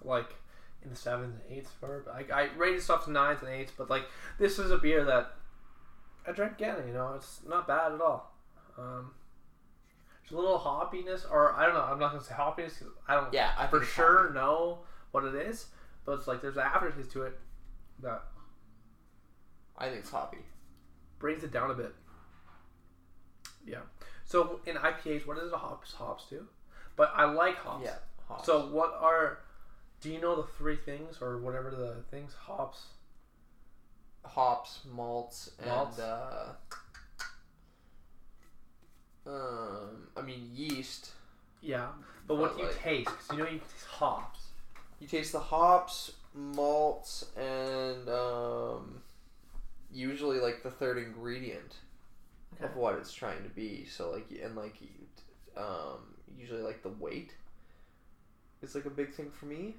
like in the sevens and eights for. But I, rated stuff to nines and eights, but like this is a beer that I drank again. You know, it's not bad at all. Um, little hoppiness, or I don't know. I'm not gonna say hoppiness. 'cause I don't Yeah, I for sure hoppy. know what it is, but it's like there's an aftertaste to it that I think it's hoppy. brings it down a bit. Yeah. So in IPAs, what is the hops hops do? But I like hops. Yeah, hops. So what are? Do you know the three things or whatever the things hops? hops, malts, and Malts. uh, um, I mean yeast. Yeah. But what do you like- taste? Because you know you taste hops. You taste the hops, malts, and um, usually like the third ingredient of what it's trying to be. So like and like um, usually like the weight is like a big thing for me.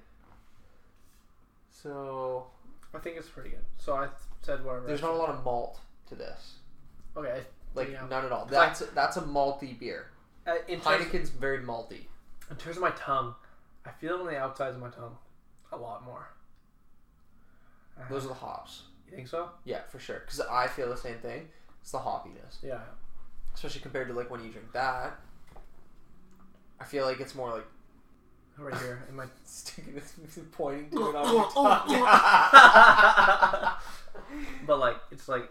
So I think it's pretty good. So I said whatever. there's not a lot of malt to this. Okay. Like Yeah. none at all. 'Cause I- That's that's a malty beer. Uh, Heineken's very malty. in terms of my tongue, I feel it on the outsides of my tongue a lot more. Uh, Those are the hops. you think so? Yeah, for sure. Because I feel the same thing. It's the hoppiness, Yeah. especially compared to like when you drink that. I feel like it's more like Right here Am I sticking this, pointing to it on your tongue. but like it's like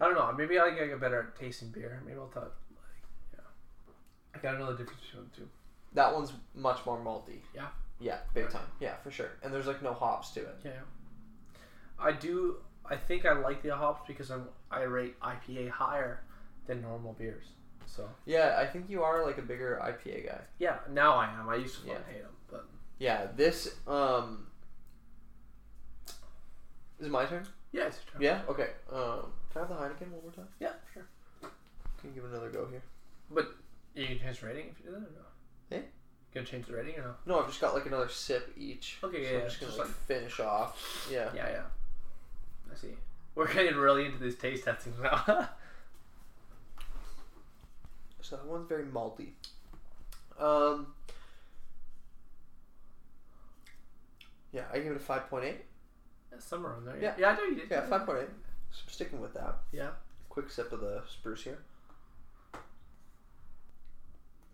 i don't know maybe i get like a better at tasting beer maybe i'll tell like yeah i gotta know the difference between the two that one's much more malty. Yeah? Yeah, big time. Yeah, for sure. And there's like no hops to it. yeah i do i think i like the hops because i'm i rate ipa higher than normal beers so Yeah, I think you are like a bigger IPA guy. yeah now i am i used to Yeah. hate them but Yeah, this um. Is it my turn? yeah it's true. Yeah. Okay. Um, can I have the Heineken one more time? yeah sure Can you give it another go here? But you can change the rating if you do that or no Eh? gonna change the rating or no No, I've just got like another sip each. Okay, so yeah, I'm just gonna just like, like- finish off. Yeah. yeah yeah i see we're getting really into these taste testing now So that one's very malty. Um. Yeah, I give it a five point eight. Somewhere on there. Yeah. Yeah, I know you did. Yeah, five point eight. So I'm sticking with that. Yeah. Quick sip of the spruce here.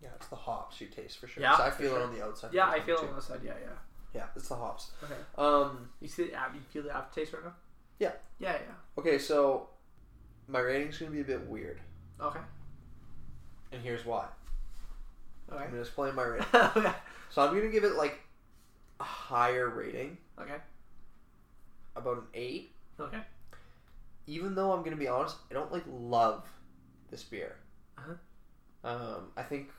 Yeah, it's the hops you taste for sure. Yeah, 'Cause I for feel sure. it on the outside. Yeah, I feel it on the side. Yeah, yeah. Yeah, it's the hops. Okay. Um. You see the app? You feel the aftertaste right now? Yeah. Yeah, yeah. Okay, so my rating's gonna be a bit weird, Okay. and here's why. I'm Okay. gonna explain my rating. okay. So I'm gonna give it like a higher rating, Okay. about an eight. Okay. Even though I'm gonna be honest, I don't like love this beer. Uh-huh. Um, I think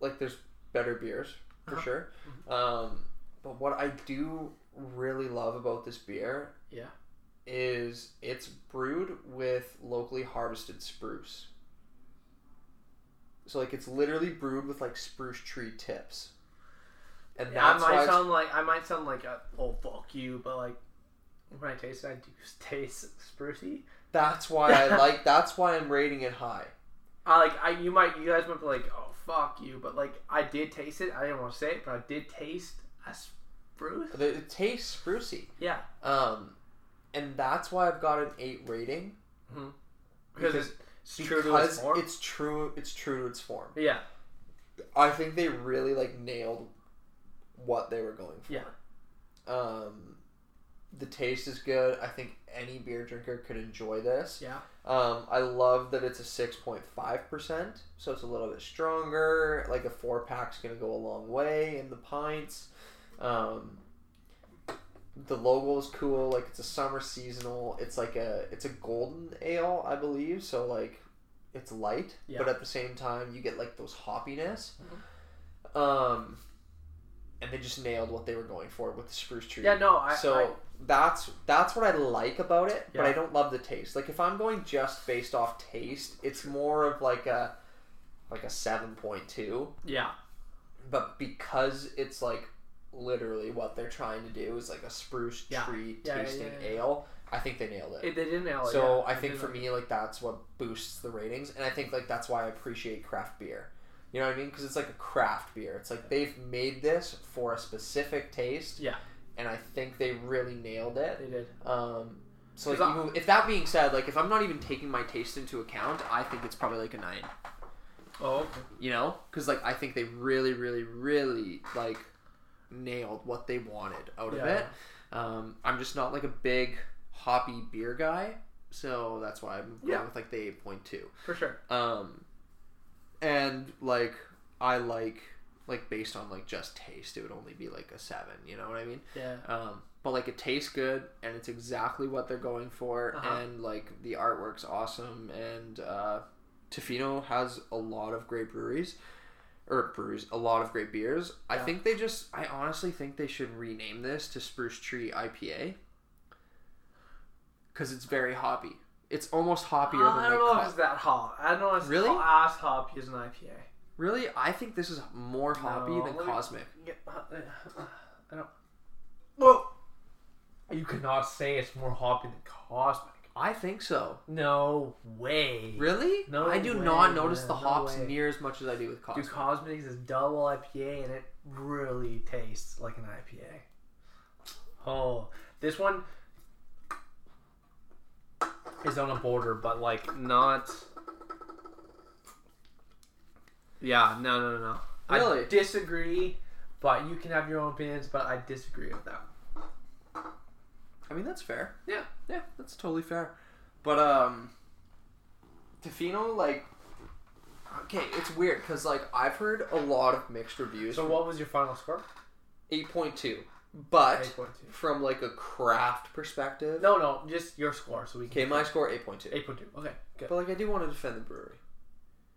like there's better beers for Uh-huh. sure. Um, but what I do really love about this beer Yeah. is it's brewed with locally harvested spruce. So like it's literally brewed with like spruce tree tips. And Yeah, I that's why might sound like I might sound like a oh fuck you, but like when I taste it, I do taste sprucey. that's why I like that's why I'm rating it high. I like I you might you guys might be like oh fuck you, but like I did taste it. I didn't want to say it, but I did taste a spruce. It, it tastes sprucey. Yeah. Um and that's why I've got an 8 rating Because, Because- it's, it's true to because its form. it's true it's true to its form. yeah. I think they really like nailed what they were going for. Yeah. Um, the taste is good. I think any beer drinker could enjoy this. Yeah. Um, I love that it's a six point five percent, so it's a little bit stronger. Like a four pack's gonna go a long way in the pints. Um, the logo is cool. Like it's a summer seasonal. It's like a it's a golden ale, I believe. So like it's light, Yeah. but at the same time you get like those hoppiness. Um, and they just nailed what they were going for with the spruce tree. Yeah. No. I. so I, that's that's what I like about it, but I don't love the taste. Like if I'm going just based off taste, it's more of like a like a seven point two. yeah. But because it's like literally what they're trying to do is like a spruce Yeah. tree Yeah, yeah, tasting yeah, yeah. ale, I think they nailed it. It, they didn't nail it. so yeah. I think for me, like that's what boosts the ratings, and I think like that's why I appreciate craft beer. You know what I mean? Because it's like a craft beer. It's like they've made this for a specific taste. Yeah. And I think they really nailed it. They did. Um, so like, even, if that being said, like if I'm not even taking my taste into account, I think it's probably like a nine. Oh, okay. You know, because like I think they really, really, really like nailed what they wanted out of it. Um, I'm just not like a big hoppy beer guy, so that's why I'm going Yeah. with like the eight point two. For sure. Um, and like I like like based on like just taste, it would only be like a seven. You know what I mean? Yeah. Um, but like it tastes good and it's exactly what they're going for, Uh-huh. and like the artwork's awesome. And uh, Tofino has a lot of great breweries. Or breweries, a lot of great beers. I think they just, I honestly think they should rename this to Spruce Tree IPA. Because it's very hoppy. It's almost hoppier I than don't like know if it's that hot. I don't know if it's Really? as hoppy as an IPA. Really, I think this is more hoppy No, than me- Cosmic. Get, uh, I don't. Well, you cannot say it's more hoppy than Cosmic. I think so. No way. Really? No I do way, not notice man, the hops way. near as much as I do with Dude, Cosmic. Cosmic is a double IPA and it really tastes like an IPA. Oh, this one is on a border, but like not. Yeah, no, no, no, no. Really? I disagree, but you can have your own opinions, but I disagree with that. I mean, that's fair. Yeah. Yeah, that's totally fair. But, um, Tofino, like, okay, it's weird because, like, I've heard a lot of mixed reviews. So, what was your final score? 8.2. But, 8.2. from, like, a craft perspective, No, no, just your score, so we can. okay, my score 8.2. 8.2. Okay, good. But, like, I do want to defend the brewery.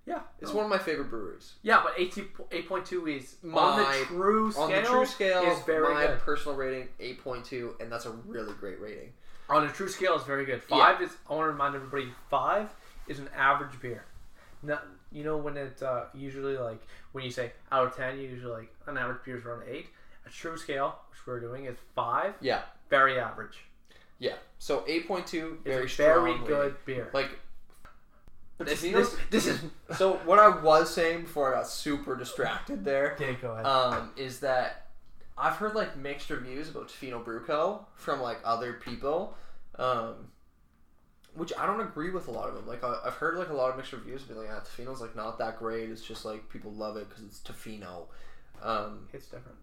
Yeah. It's one of my favorite breweries. Yeah, but 8.2 is on the true scale. On the true scale, is very my good. personal rating, 8.2, and that's a really great rating. On a true scale, is very good. Five is. I want to remind everybody. Five is an average beer. Not you know when it uh, usually like when you say out of ten, you usually like an average beer is around eight. A true scale, which we're doing, is five. Yeah. Very average. Yeah. So 8.2, very strong. very rating. good beer. Like, this, this, is. so what I was saying before I got super distracted there Okay, go ahead. um, is that I've heard like mixed reviews about Tofino Brew Co. from like other people, um, which I don't agree with a lot of them. Like I, I've heard like a lot of mixed reviews be like, ah, Tofino's like not that great. It's just like people love it because it's Tofino. Um, it's different.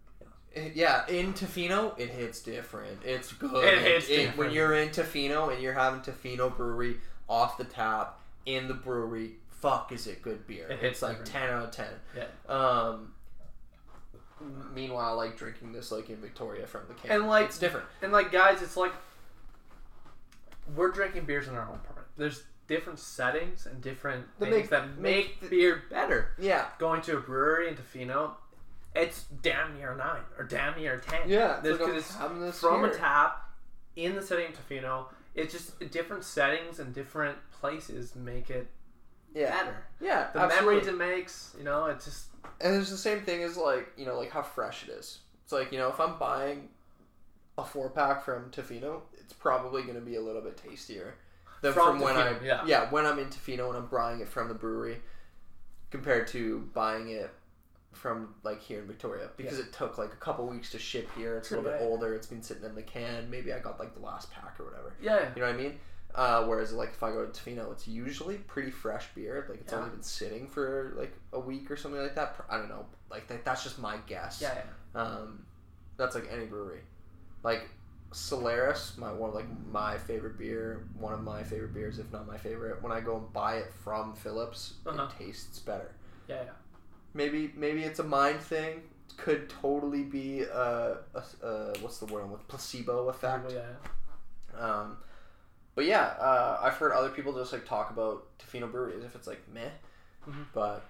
yeah, in Tofino, it hits different. It's good. It hits when different. you're in Tofino and you're having Tofino Brewery off the tap in the brewery. Fuck, is it good beer? It it's like ten out of ten. Yeah. Um. Meanwhile, like drinking this like in Victoria from the can, And, like- it's different. And like guys, it's like we're drinking beers in our own apartment. There's different settings and different That things make- that make beer better. Yeah, Going to a brewery in Tofino, it's damn near nine or damn near ten. yeah. There's- Like, it's this from here. a tap in the setting of Tofino. It's just different settings and different places make it Yeah, better. yeah. The absolutely. memories it makes, you know, it's just And it's the same thing as like you know like how fresh it is. It's like you know if I'm buying a four pack from Tofino, it's probably going to be a little bit tastier than from, From when I yeah. when I'm in Tofino and I'm buying it from the brewery compared to buying it from like here in Victoria because it took like a couple weeks to ship here. It's a little bit older. It's been sitting in the can. Maybe I got like the last pack or whatever. yeah. You know what I mean? Uh, whereas like if I go to Tofino, it's usually pretty fresh beer. Like it's Yeah. only been sitting for like a week or something like that. I don't know. Like that, that's just my guess. Yeah, yeah. Um, that's like any brewery. Like Solaris, my one like my favorite beer, one of my favorite beers, if not my favorite. When I go and buy it from Phillips, Uh-huh. it tastes better. Yeah, yeah. Maybe maybe it's a mind thing. Could totally be a, a, a what's the word I'm with placebo effect. Yeah, yeah. Um, but yeah, uh, I've heard other people just like talk about Tofino Brewery as if it's like meh, Mhm. but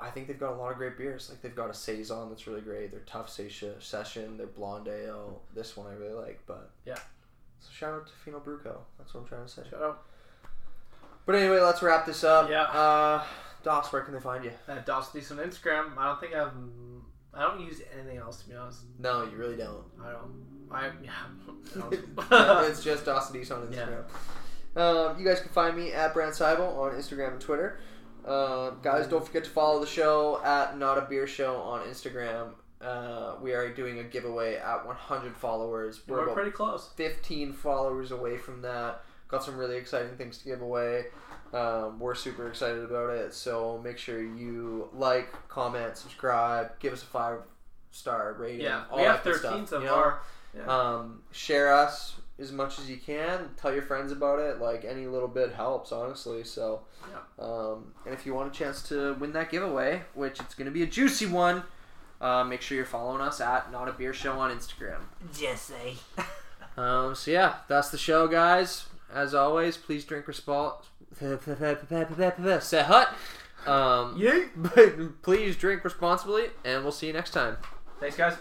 I think they've got a lot of great beers. Like they've got a saison that's really great. Their Tuff Session, session, their blonde ale. This one I really like, but Yeah. So shout out to Tofino Brew Co. That's what I'm trying to say. Shout out. But anyway, let's wrap this up. Yeah. Uh, Dos, where can they find you? Uh, Dawson on Instagram. I don't think I've. I don't use anything else to be honest. No, you really don't. I don't. I yeah. it's just Dawson Dees on Yeah. Instagram. Um, you guys can find me at Brand Seibel on Instagram and Twitter. Uh, guys, don't forget to follow the show at Not a Beer Show on Instagram. Uh, we are doing a giveaway at 100 followers. We're, We're pretty close. 15 followers away from that. Got some really exciting things to give away. Um, we're super excited about it. So make sure you like, comment, subscribe, give us a five star rating. Yeah, all we have that 13 stuff, so you know? far. Yeah. Um, share us as much as you can. Tell your friends about it. Like any little bit helps, honestly. So, um, and if you want a chance to win that giveaway, which it's going to be a juicy one, uh, make sure you're following us at Not a Beer Show on Instagram. Jesse. Um, so yeah, that's the show, guys. As always, please drink respons. Say hut. Um, but please drink responsibly, and we'll see you next time. Thanks, guys.